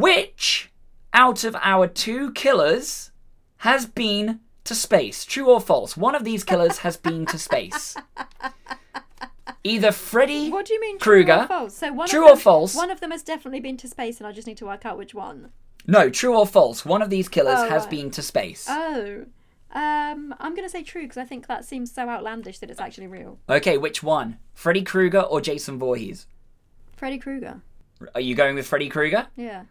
Which out of our two killers has been to space? True or false? One of these killers has been to space. Either Freddy What do you mean true Krueger. or false? So one True of or them, false? One of them has definitely been to space, and I just need to work out which one. No, true or false? One of these killers Oh, has right. been to space. Oh, um, I'm gonna say true because I think that seems so outlandish that it's actually real. Okay, which one? Freddy Krueger or Jason Voorhees? Freddy Krueger. Are you going with Freddy Krueger? Yeah.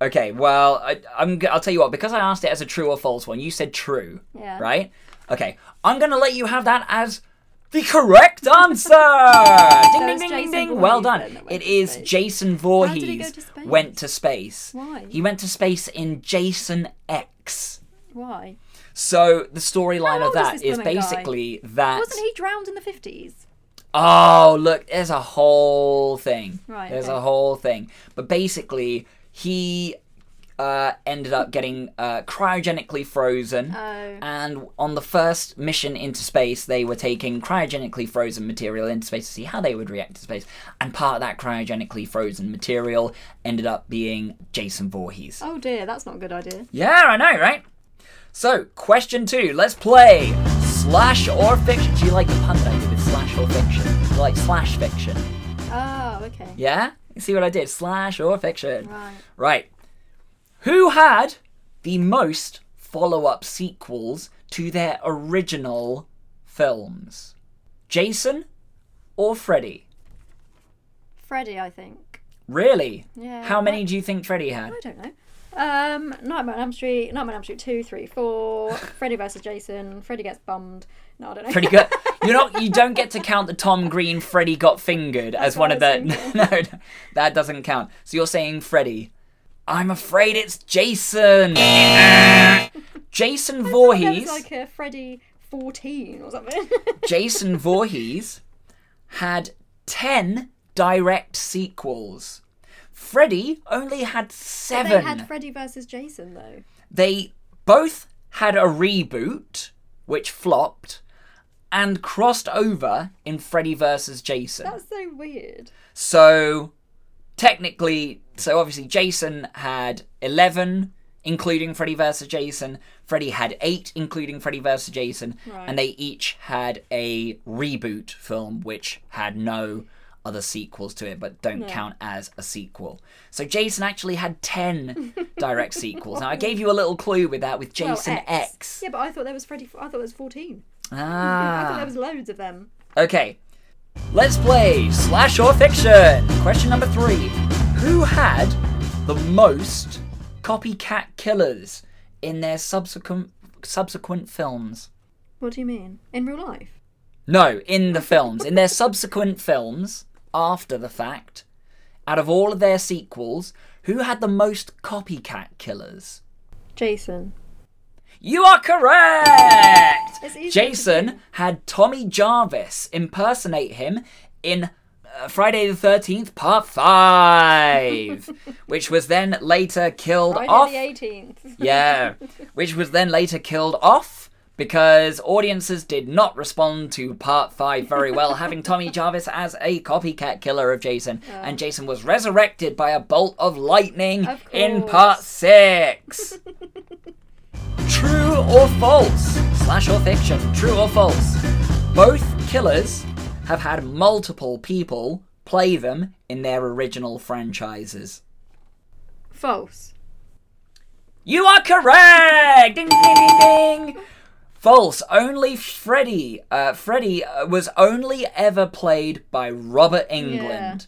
Okay, well, I, I'm. I'll tell you what. Because I asked it as a true or false one, you said true. Yeah. Right. Okay. I'm gonna let you have that as the correct answer. ding, ding, ding, ding, ding. Well done. It is went It to is. Jason Voorhees to went to space. Why? He went to space in Jason X. Why? So the storyline of that is, is that this is blooming guy? basically that. Wasn't he drowned in the fifties? Oh, look, there's a whole thing. Right, There's okay. a whole thing. But basically, he uh, ended up getting uh, cryogenically frozen. Oh. And on the first mission into space, they were taking cryogenically frozen material into space to see how they would react to space. And part of that cryogenically frozen material ended up being Jason Voorhees. Oh dear, that's not a good idea. Yeah, I know, right? So, question two. Let's play slash or fiction. Do you like the pun that I did with slash or fiction? Do you like slash fiction? Oh, okay. Yeah? See what I did? Slash or fiction. Right. Right. Who had the most follow up sequels to their original films? Jason or Freddy? Freddy, I think. Really? Yeah. How many do you think Freddy had? I don't know. Um, Nightmare on Elm Street, Nightmare on Elm Street two, three, four. Freddy versus Jason. Freddy gets bummed. No, I don't know. Pretty good. You know, you don't get to count the Tom Green Freddy got fingered as one of the. No, no, that doesn't count. So you're saying Freddy. I'm afraid it's Jason. Jason Voorhees. like a Freddy fourteen or something. Jason Voorhees had 10 direct sequels. Freddy only had seven. they had Freddy versus Jason though. They both had a reboot, which flopped, and crossed over in Freddy vs. Jason. That's so weird. So, technically, so obviously Jason had 11, including Freddy vs. Jason. Freddy had 8, including Freddy vs. Jason. Right. And they each had a reboot film, which had no other sequels to it, but don't Yeah. count as a sequel. So Jason actually had 10 direct sequels. Now, I gave you a little clue with that with Well, Jason X. Yeah, but I thought there was Freddy. I thought there was fourteen. I thought Ah. there was loads of them. Okay. Let's play slash or fiction. Question number three. Who had the most copycat killers in their subsequent subsequent films? What do you mean? In real life? No, in the films. In their subsequent films, after the fact, out of all of their sequels, who had the most copycat killers? Jason. You are correct! Jason had Tommy Jarvis impersonate him in uh, Friday the 13th, Part 5, which was then later killed Friday off. the 18th. Yeah, which was then later killed off because audiences did not respond to part 5 very well, having Tommy Jarvis as a copycat killer of Jason, and Jason was resurrected by a bolt of lightning Of in part 6. True or false? Slash or fiction? True or false? Both killers have had multiple people play them in their original franchises. False. You are correct! ding, ding, ding, ding! False. Only Freddy. Uh, Freddy uh, was only ever played by Robert Englund.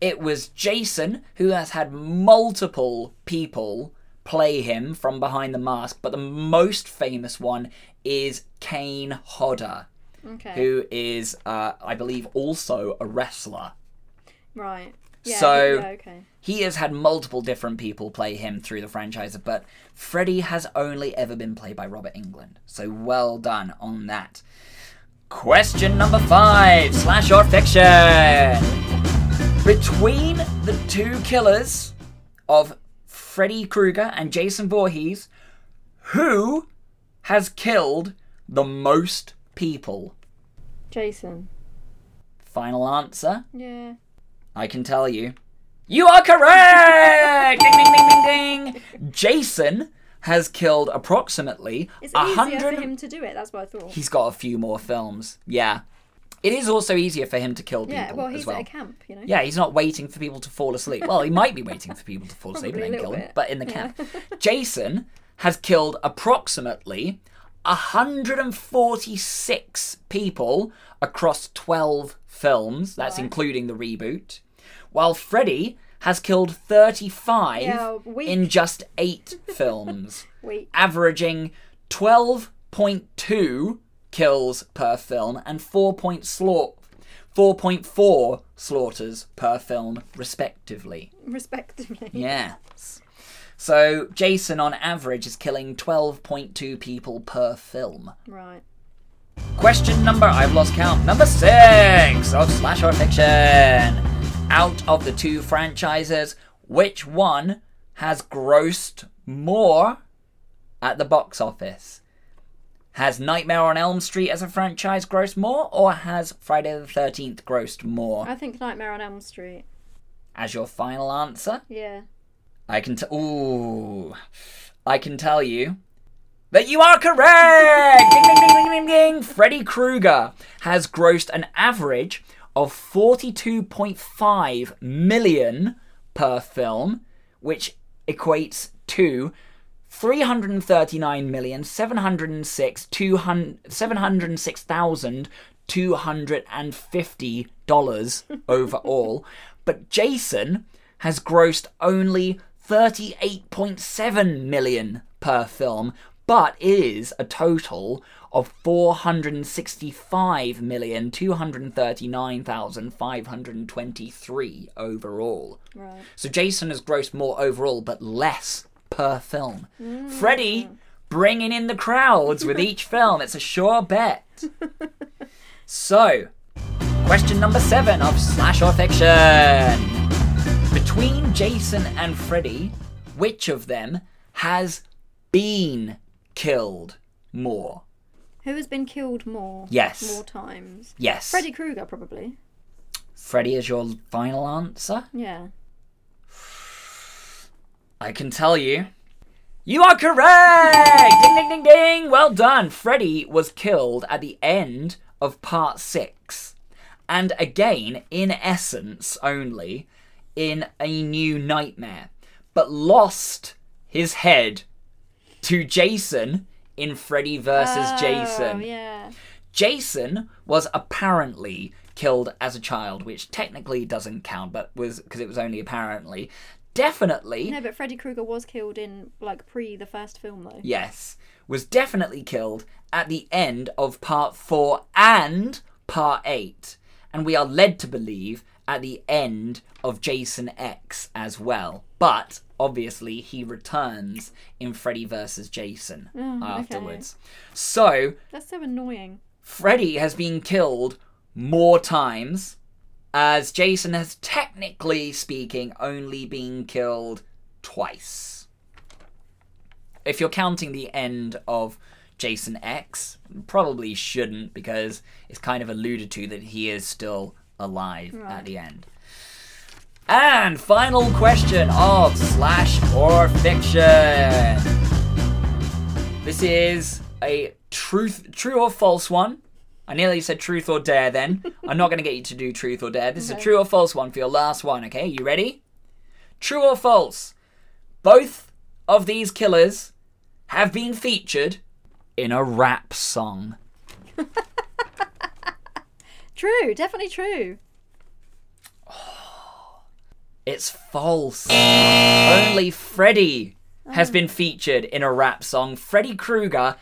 It was Jason who has had multiple people play him from behind the mask, but the most famous one is Kane Hodder, Okay. who is, uh, I believe, also a wrestler. Right. Yeah, So- yeah, okay. He has had multiple different people play him through the franchise, but Freddy has only ever been played by Robert Englund. So well done on that. Question number five slash or fiction. Between the two killers of Freddy Krueger and Jason Voorhees, who has killed the most people? Jason. Final answer? Yeah. I can tell you. You are correct! ding, ding, ding, ding, ding. Jason has killed approximately It's easier hundred. for him to do it. That's what I thought. He's got a few more films. Yeah, it is also easier for him to kill people yeah. Well, as he's well. at a camp, you know. Yeah, he's not waiting for people to fall asleep. Well, he might be waiting for people to fall asleep and Probably then kill them, but in the Yeah. camp. Jason has killed approximately 146 people across 12 films. That's Right. including the reboot. While Freddy has killed 35 Yeah, weak. in just 8 films, Wait. averaging 12.2 kills per film and 4.4 4.4 slaughters per film, respectively. Respectively. Yes. So Jason, on average, is killing 12.2 people per film. Right. Question number, I've lost count, number six of Slash or Fiction. Out of the two franchises, which one has grossed more at the box office? Has Nightmare on Elm Street as a franchise grossed more, or has Friday the 13th grossed more? I think Nightmare on Elm Street. As your final answer? Yeah. I can t- ooh, I can tell you that you are correct. ding, ding, ding, ding, ding, ding. Freddy Krueger has grossed an average of 42.5 million per film, which equates to 339,706 706,250 dollars overall, but Jason has grossed only 38.7 million per film, but is a total of 465,239,523 overall. Right. So Jason has grossed more overall, but less per film. Mm. Freddy bringing in the crowds with each film. It's a sure bet. so, question number seven of Slash or Fiction. Between Jason and Freddy, which of them has been killed more? Who has been killed more? Yes. More times. Yes. Freddy Krueger, probably. Freddy is your final answer? Yeah. I can tell you. You are correct! ding, ding, ding, ding! Well done. Freddy was killed at the end of part six. And again, in essence only, in a new nightmare. But lost his head to Jason in Freddy versus Oh, Jason. yeah. Jason was apparently killed as a child, which technically doesn't count, but was because it was only apparently definitely No, but Freddy Krueger was killed in like pre the first film though. yes, was definitely killed at the end of part 4 and part 8. And we are led to believe at the end of Jason X as well. But obviously he returns in Freddy vs. Jason mm, afterwards. So, That's so annoying. Freddy has been killed more times, as Jason has technically speaking only been killed twice. If you're counting the end of Jason X, probably shouldn't because it's kind of alluded to that he is still alive at the end. And final question of slash or fiction. This is a truth, true or false one. I nearly said truth or dare then. I'm not going to get you to do truth or dare. This is a true or false one for your last one, okay? You ready? True or false? Both of these killers have been featured in a rap song. True, definitely true. Oh. It's false. Only Freddy has been featured in a rap song. Freddy Krueger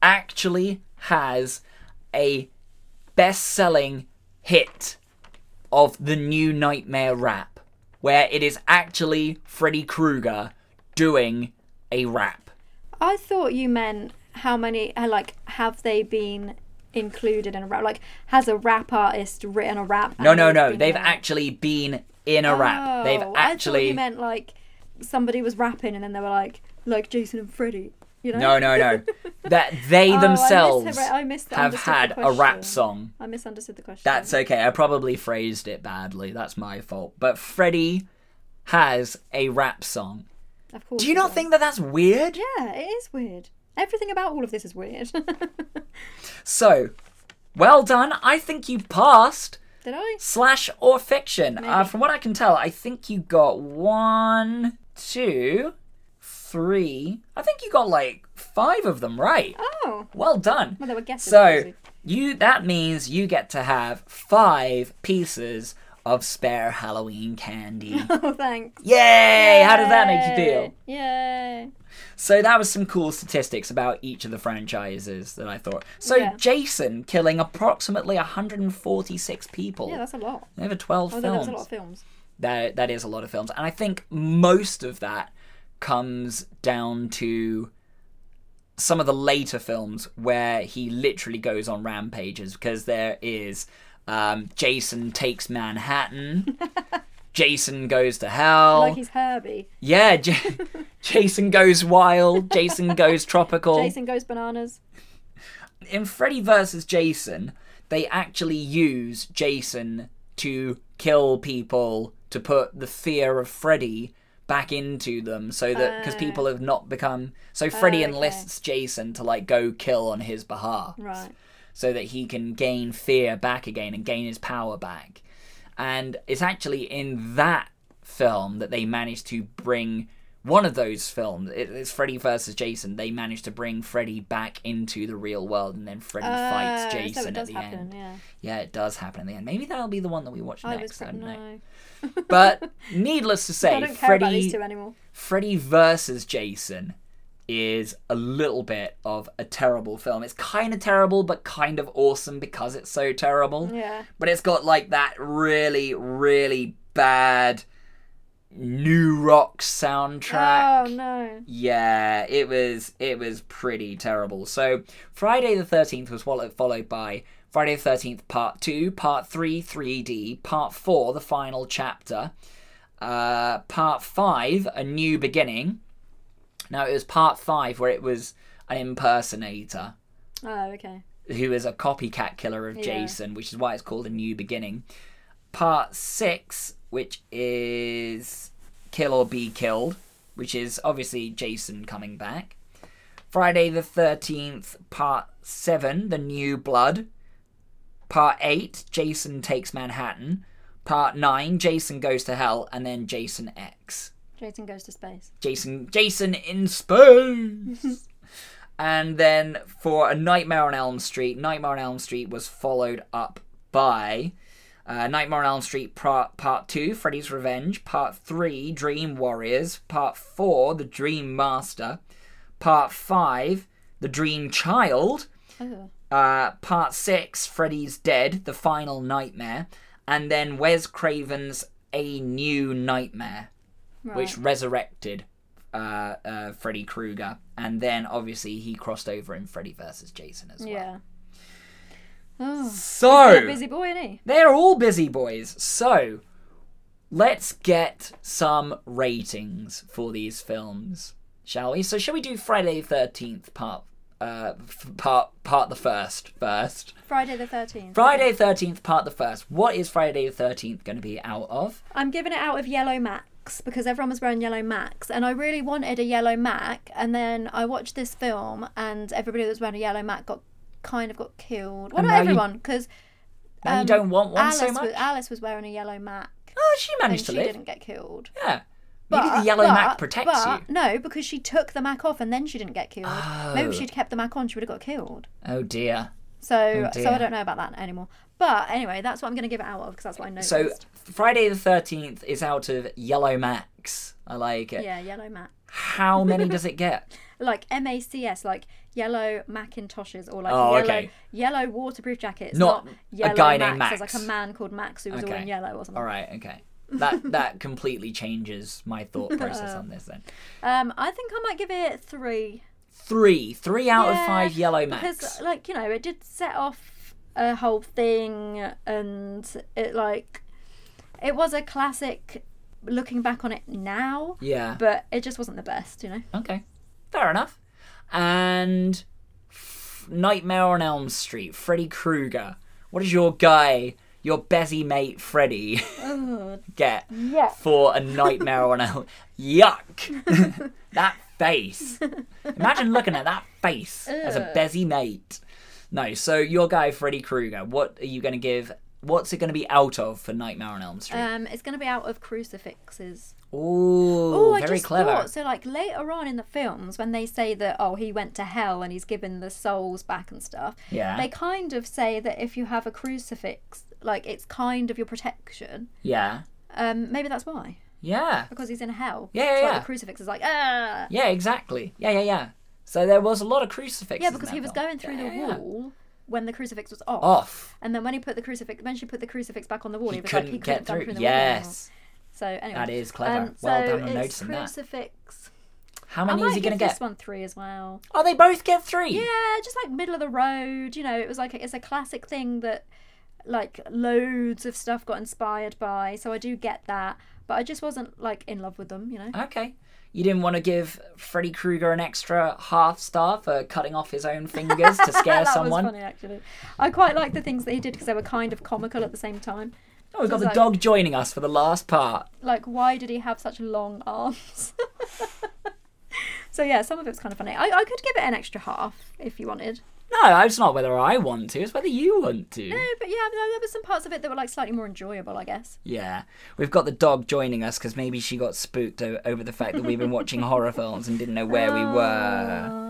actually has a best selling hit of the new Nightmare rap, where it is actually Freddy Krueger doing a rap. I thought you meant how many uh, like have they been included in a rap? Like has a rap artist written a rap? No, no, no. They've actually been in a rap. Oh, They've Oh, I thought actually. you meant like somebody was rapping and then they were like like Jason and Freddy. You know? No, no, no. that they Oh, I themselves I mis- have had a rap song. I misunderstood the question. That's okay. I probably phrased it badly. That's my fault. But Freddy has a rap song. Of course. Do you not think that that's weird? Yeah, it is weird. Everything about all of this is weird. So, well done. I think you passed Did I? slash or fiction. Uh, from what I can tell, I think you got one, two, three. I think you got like five of them right. Oh, Well done. well, they were guesses. So obviously. you that means you get to have five pieces of spare Halloween candy. Oh, thanks. Yay! How does that make you feel? Yay! So that was some cool statistics about each of the franchises that I thought. So Yeah. Jason killing approximately 146 people. Yeah, that's a lot. over 12 Although films. that's a lot of films. That that is a lot of films, and I think most of that comes down to some of the later films where he literally goes on rampages because there is um, Jason takes Manhattan. Jason goes to hell. Like he's Herbie. Yeah, J- Jason goes wild. Jason goes tropical. Jason goes bananas. In Freddy vs. Jason, they actually use Jason to kill people to put the fear of Freddy back into them so that because Oh. Uh. people have not become so Freddy oh, okay. enlists Jason to like go kill on his behalf Right. so that he can gain fear back again and gain his power back. And it's actually in that film that they managed to bring one of those films. It's Freddy versus Jason. They managed to bring Freddy back into the real world, and then Freddy ah, fights Oh, Jason so it does at the happen, end. yeah. Yeah, it does happen in the end. Maybe that'll be the one that we watch I was next. I don't know. But needless to say, I don't care about these Freddy. Freddy versus Jason is a little bit of a terrible film. It's kind of terrible, but kind of awesome because it's so terrible. Yeah. But it's got like that really, really bad new rock soundtrack. Oh no. Yeah, it was it was pretty terrible. So Friday the Thirteenth was followed by Friday the Thirteenth Part Two, Part Three 3D, Part Four, the final chapter, uh, Part Five, A New Beginning. Now it was Part Five where it was an impersonator Oh, okay. who is a copycat killer of Yeah. Jason, which is why it's called A New Beginning. Part six, which is Kill or Be Killed, which is obviously Jason coming back. Friday the 13th, Part 7, The New Blood. Part 8, Jason Takes Manhattan. Part 9, Jason Goes to Hell, and then Jason X. Jason goes to space. Jason Jason in space. and then for a Nightmare on Elm Street, Nightmare on Elm Street was followed up by Uh, Nightmare on Elm Street Part, part 2, Freddy's Revenge. Part 3, Dream Warriors. Part 4, The Dream Master. Part 5, The Dream Child. Oh. Uh, part 6, Freddy's Dead, The Final Nightmare. And then Wes Craven's A New Nightmare, Right. which resurrected uh, uh, Freddy Krueger. And then obviously he crossed over in Freddy vs. Jason as well. Yeah. Oh, So. a busy boy, isn't he? They're all busy boys. So, let's get some ratings for these films, shall we? So, shall we do Friday the Thirteenth part, uh, f- part, part the first first? Friday the 13th. Friday the Thirteenth part the first. What is Friday the Thirteenth going to be out of? I'm giving it out of yellow Macs because everyone was wearing yellow Macs, and I really wanted a yellow Mac. And then I watched this film, and everybody that was wearing a yellow Mac got kind of got killed. Well, And not everyone, because Now you don't want one Alice, so much. Was, Alice was wearing a yellow Mac, oh, she managed she to live. didn't get killed. Yeah. Maybe the yellow Mac protects but, you. No, because she took the Mac off and then she didn't get killed. Maybe Oh. if she'd kept the Mac on, she would have got killed. Oh dear. So, Oh, so. I don't know about that anymore. But anyway, that's what I'm going to give it out of because that's what I noticed. So Friday the Thirteenth is out of Yellow Max. I like it. yeah, yellow Mac. How many does it get? like MACS, like yellow Macintoshes or like Oh, yellow okay. yellow waterproof jackets. Not Not, a yellow guy named Max. There's like a man called Max who was all Okay. in yellow or something. All right, okay. That that completely changes my thought process on this then. Um, I think I might give it three. Three, three out of five yellow max. because like you know it did set off a whole thing and it like it was a classic. Looking back on it now, yeah. but it just wasn't the best, you know. okay, fair enough. And Nightmare on Elm Street, Freddy Krueger. What does your guy, your Bezzy mate Freddy, get Yeah. for a Nightmare on Elm? Yuck! that face. Imagine looking at that face as a. Bezzy mate. No, so your guy Freddy Krueger. What are you going to give? What's it going to be out of for Nightmare on Elm Street? Um, it's going to be out of crucifixes. Ooh, Oh, I very just clever. thought so. Like later on in the films, when they say that oh he went to hell and he's given the souls back and stuff, Yeah. they kind of say that if you have a crucifix, like it's kind of your protection. Yeah. Um, maybe that's why Yeah. because he's in hell. Yeah, yeah, like yeah. the crucifix is like ah. Yeah, exactly. Yeah, yeah, yeah. So there was a lot of crucifixes. Yeah, because that he was film. going through Yeah, the yeah. wall when the crucifix was off. Off. And then when he put the crucifix, when she put the crucifix back on the wall, he, He was couldn't like he get couldn't come through. through the wall yes. So anyway, That is clever. Um, well so done on noticing that. crucifix. How many is he going to this get? one three as well. Oh, they both get three. Yeah, just like middle of the road. You know, it was like it's a classic thing that like loads of stuff got inspired by. So I do get that, but I just wasn't like in love with them. You know. Okay. You didn't want to give Freddy Krueger an extra half star for cutting off his own fingers to scare that someone. was funny actually. I quite like the things that he did because they were kind of comical at the same time. Oh, we've got the like- dog joining us for the last part. Like, why did he have such long arms? so yeah, some of it was kind of funny. I, I could give it an extra half if you wanted. No, it's not whether I want to, it's whether you want to. No, but yeah, there, there were some parts of it that were like slightly more enjoyable, I guess. Yeah, we've got the dog joining us because maybe she got spooked o- over the fact that we've been watching horror films and didn't know where we were. Oh.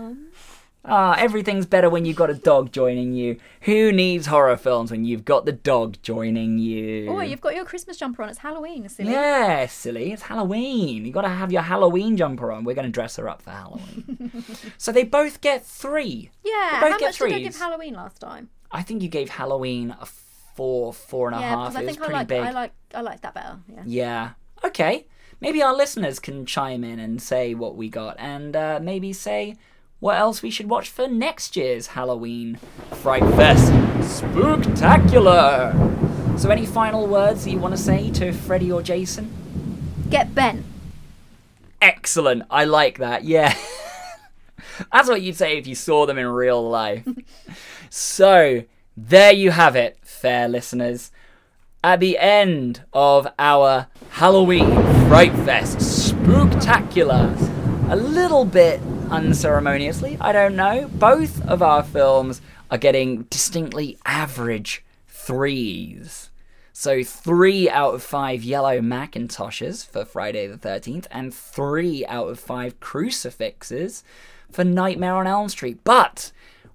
Ah, everything's better when you've got a dog joining you. Who needs horror films when you've got the dog joining you? oh, you've got your Christmas jumper on. It's Halloween, silly. Yeah, silly. It's Halloween. You've got to have your Halloween jumper on. We're going to dress her up for Halloween. so they both get three. Yeah. They both How get much did I give. Halloween last time? I think you gave Halloween a four, four and a yeah, half. It was think I like big. I like I like that better. Yeah. Yeah. Okay. Maybe our listeners can chime in and say what we got, and uh, maybe say what else we should watch for next year's Halloween Fright Fest Spooktacular. So, any final words that you want to say to Freddy or Jason? Get bent. Excellent. I like that. Yeah. That's what you'd say if you saw them in real life. so, there you have it, fair listeners. At the end of our Halloween Fright Fest Spooktacular, a little bit unceremoniously, I don't know, both of our films are getting distinctly average threes. So three out of five yellow Macintoshes for Friday the 13th, and three out of five crucifixes for Nightmare on Elm Street. But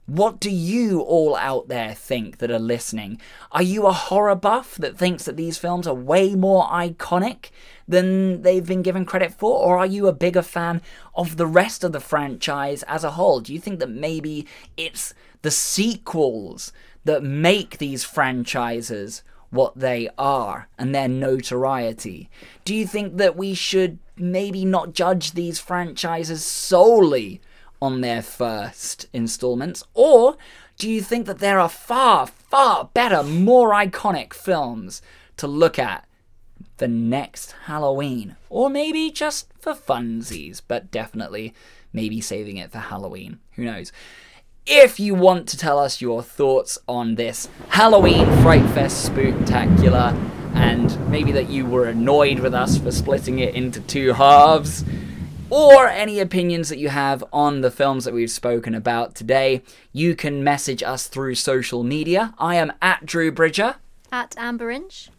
What do you all out there think that are listening? Are you a horror buff that thinks that these films are way more iconic than they've been given credit for? Or are you a bigger fan of the rest of the franchise as a whole? Do you think that maybe it's the sequels that make these franchises what they are and their notoriety? Do you think that we should maybe not judge these franchises solely on their first installments? Or do you think that there are far, far better, more iconic films to look at for next Halloween? Or maybe just for funsies, but definitely maybe saving it for Halloween. Who knows? If you want to tell us your thoughts on this Halloween Fright Fest spooktacular, and maybe that you were annoyed with us for splitting it into two halves, or any opinions that you have on the films that we've spoken about today, you can message us through social media. I am at Drew Bridger. At Amber Inch.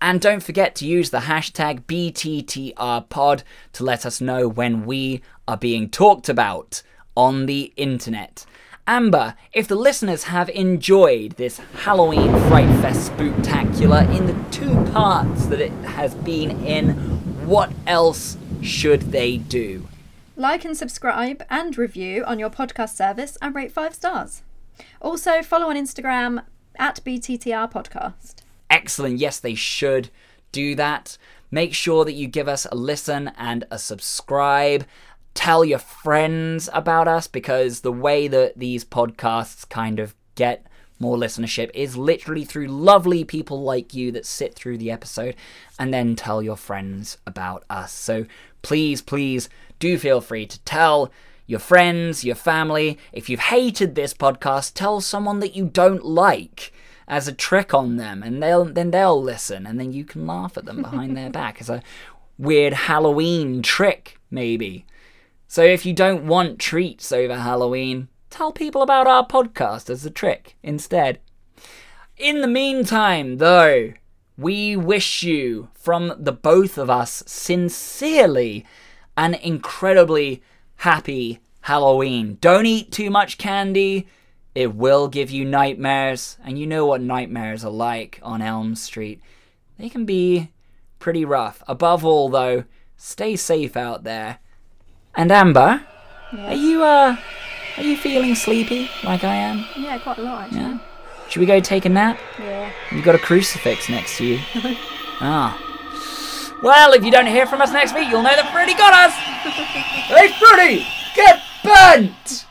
And don't forget to use the hashtag BTTRPod to let us know when we are being talked about on the internet. Amber, if the listeners have enjoyed this Halloween Fright Fest spooktacular in the two parts that it has been in, what else should they do? Like and subscribe and review on your podcast service and rate five stars. Also, follow on Instagram at BTTR Podcast. Excellent. Yes, they should do that. Make sure that you give us a listen and a subscribe. Tell your friends about us because the way that these podcasts kind of get more listenership is literally through lovely people like you that sit through the episode and then tell your friends about us. So please, please do feel free to tell your friends, your family. If you've hated this podcast, tell someone that you don't like as a trick on them and they'll then they'll listen and then you can laugh at them behind their back as a weird Halloween trick maybe. So if you don't want treats over Halloween, tell people about our podcast as a trick instead. In the meantime, though, we wish you, from the both of us, sincerely, an incredibly happy Halloween. Don't eat too much candy. It will give you nightmares, and you know what nightmares are like on Elm Street. They can be pretty rough. Above all, though, stay safe out there. And Amber, are you uh are you feeling sleepy like I am? Yeah, quite a lot actually. Yeah. Should we go take a nap? Yeah. You've got a crucifix next to you. ah. Well, if you don't hear from us next week, you'll know that Freddy got us! hey, Freddy! Get bent!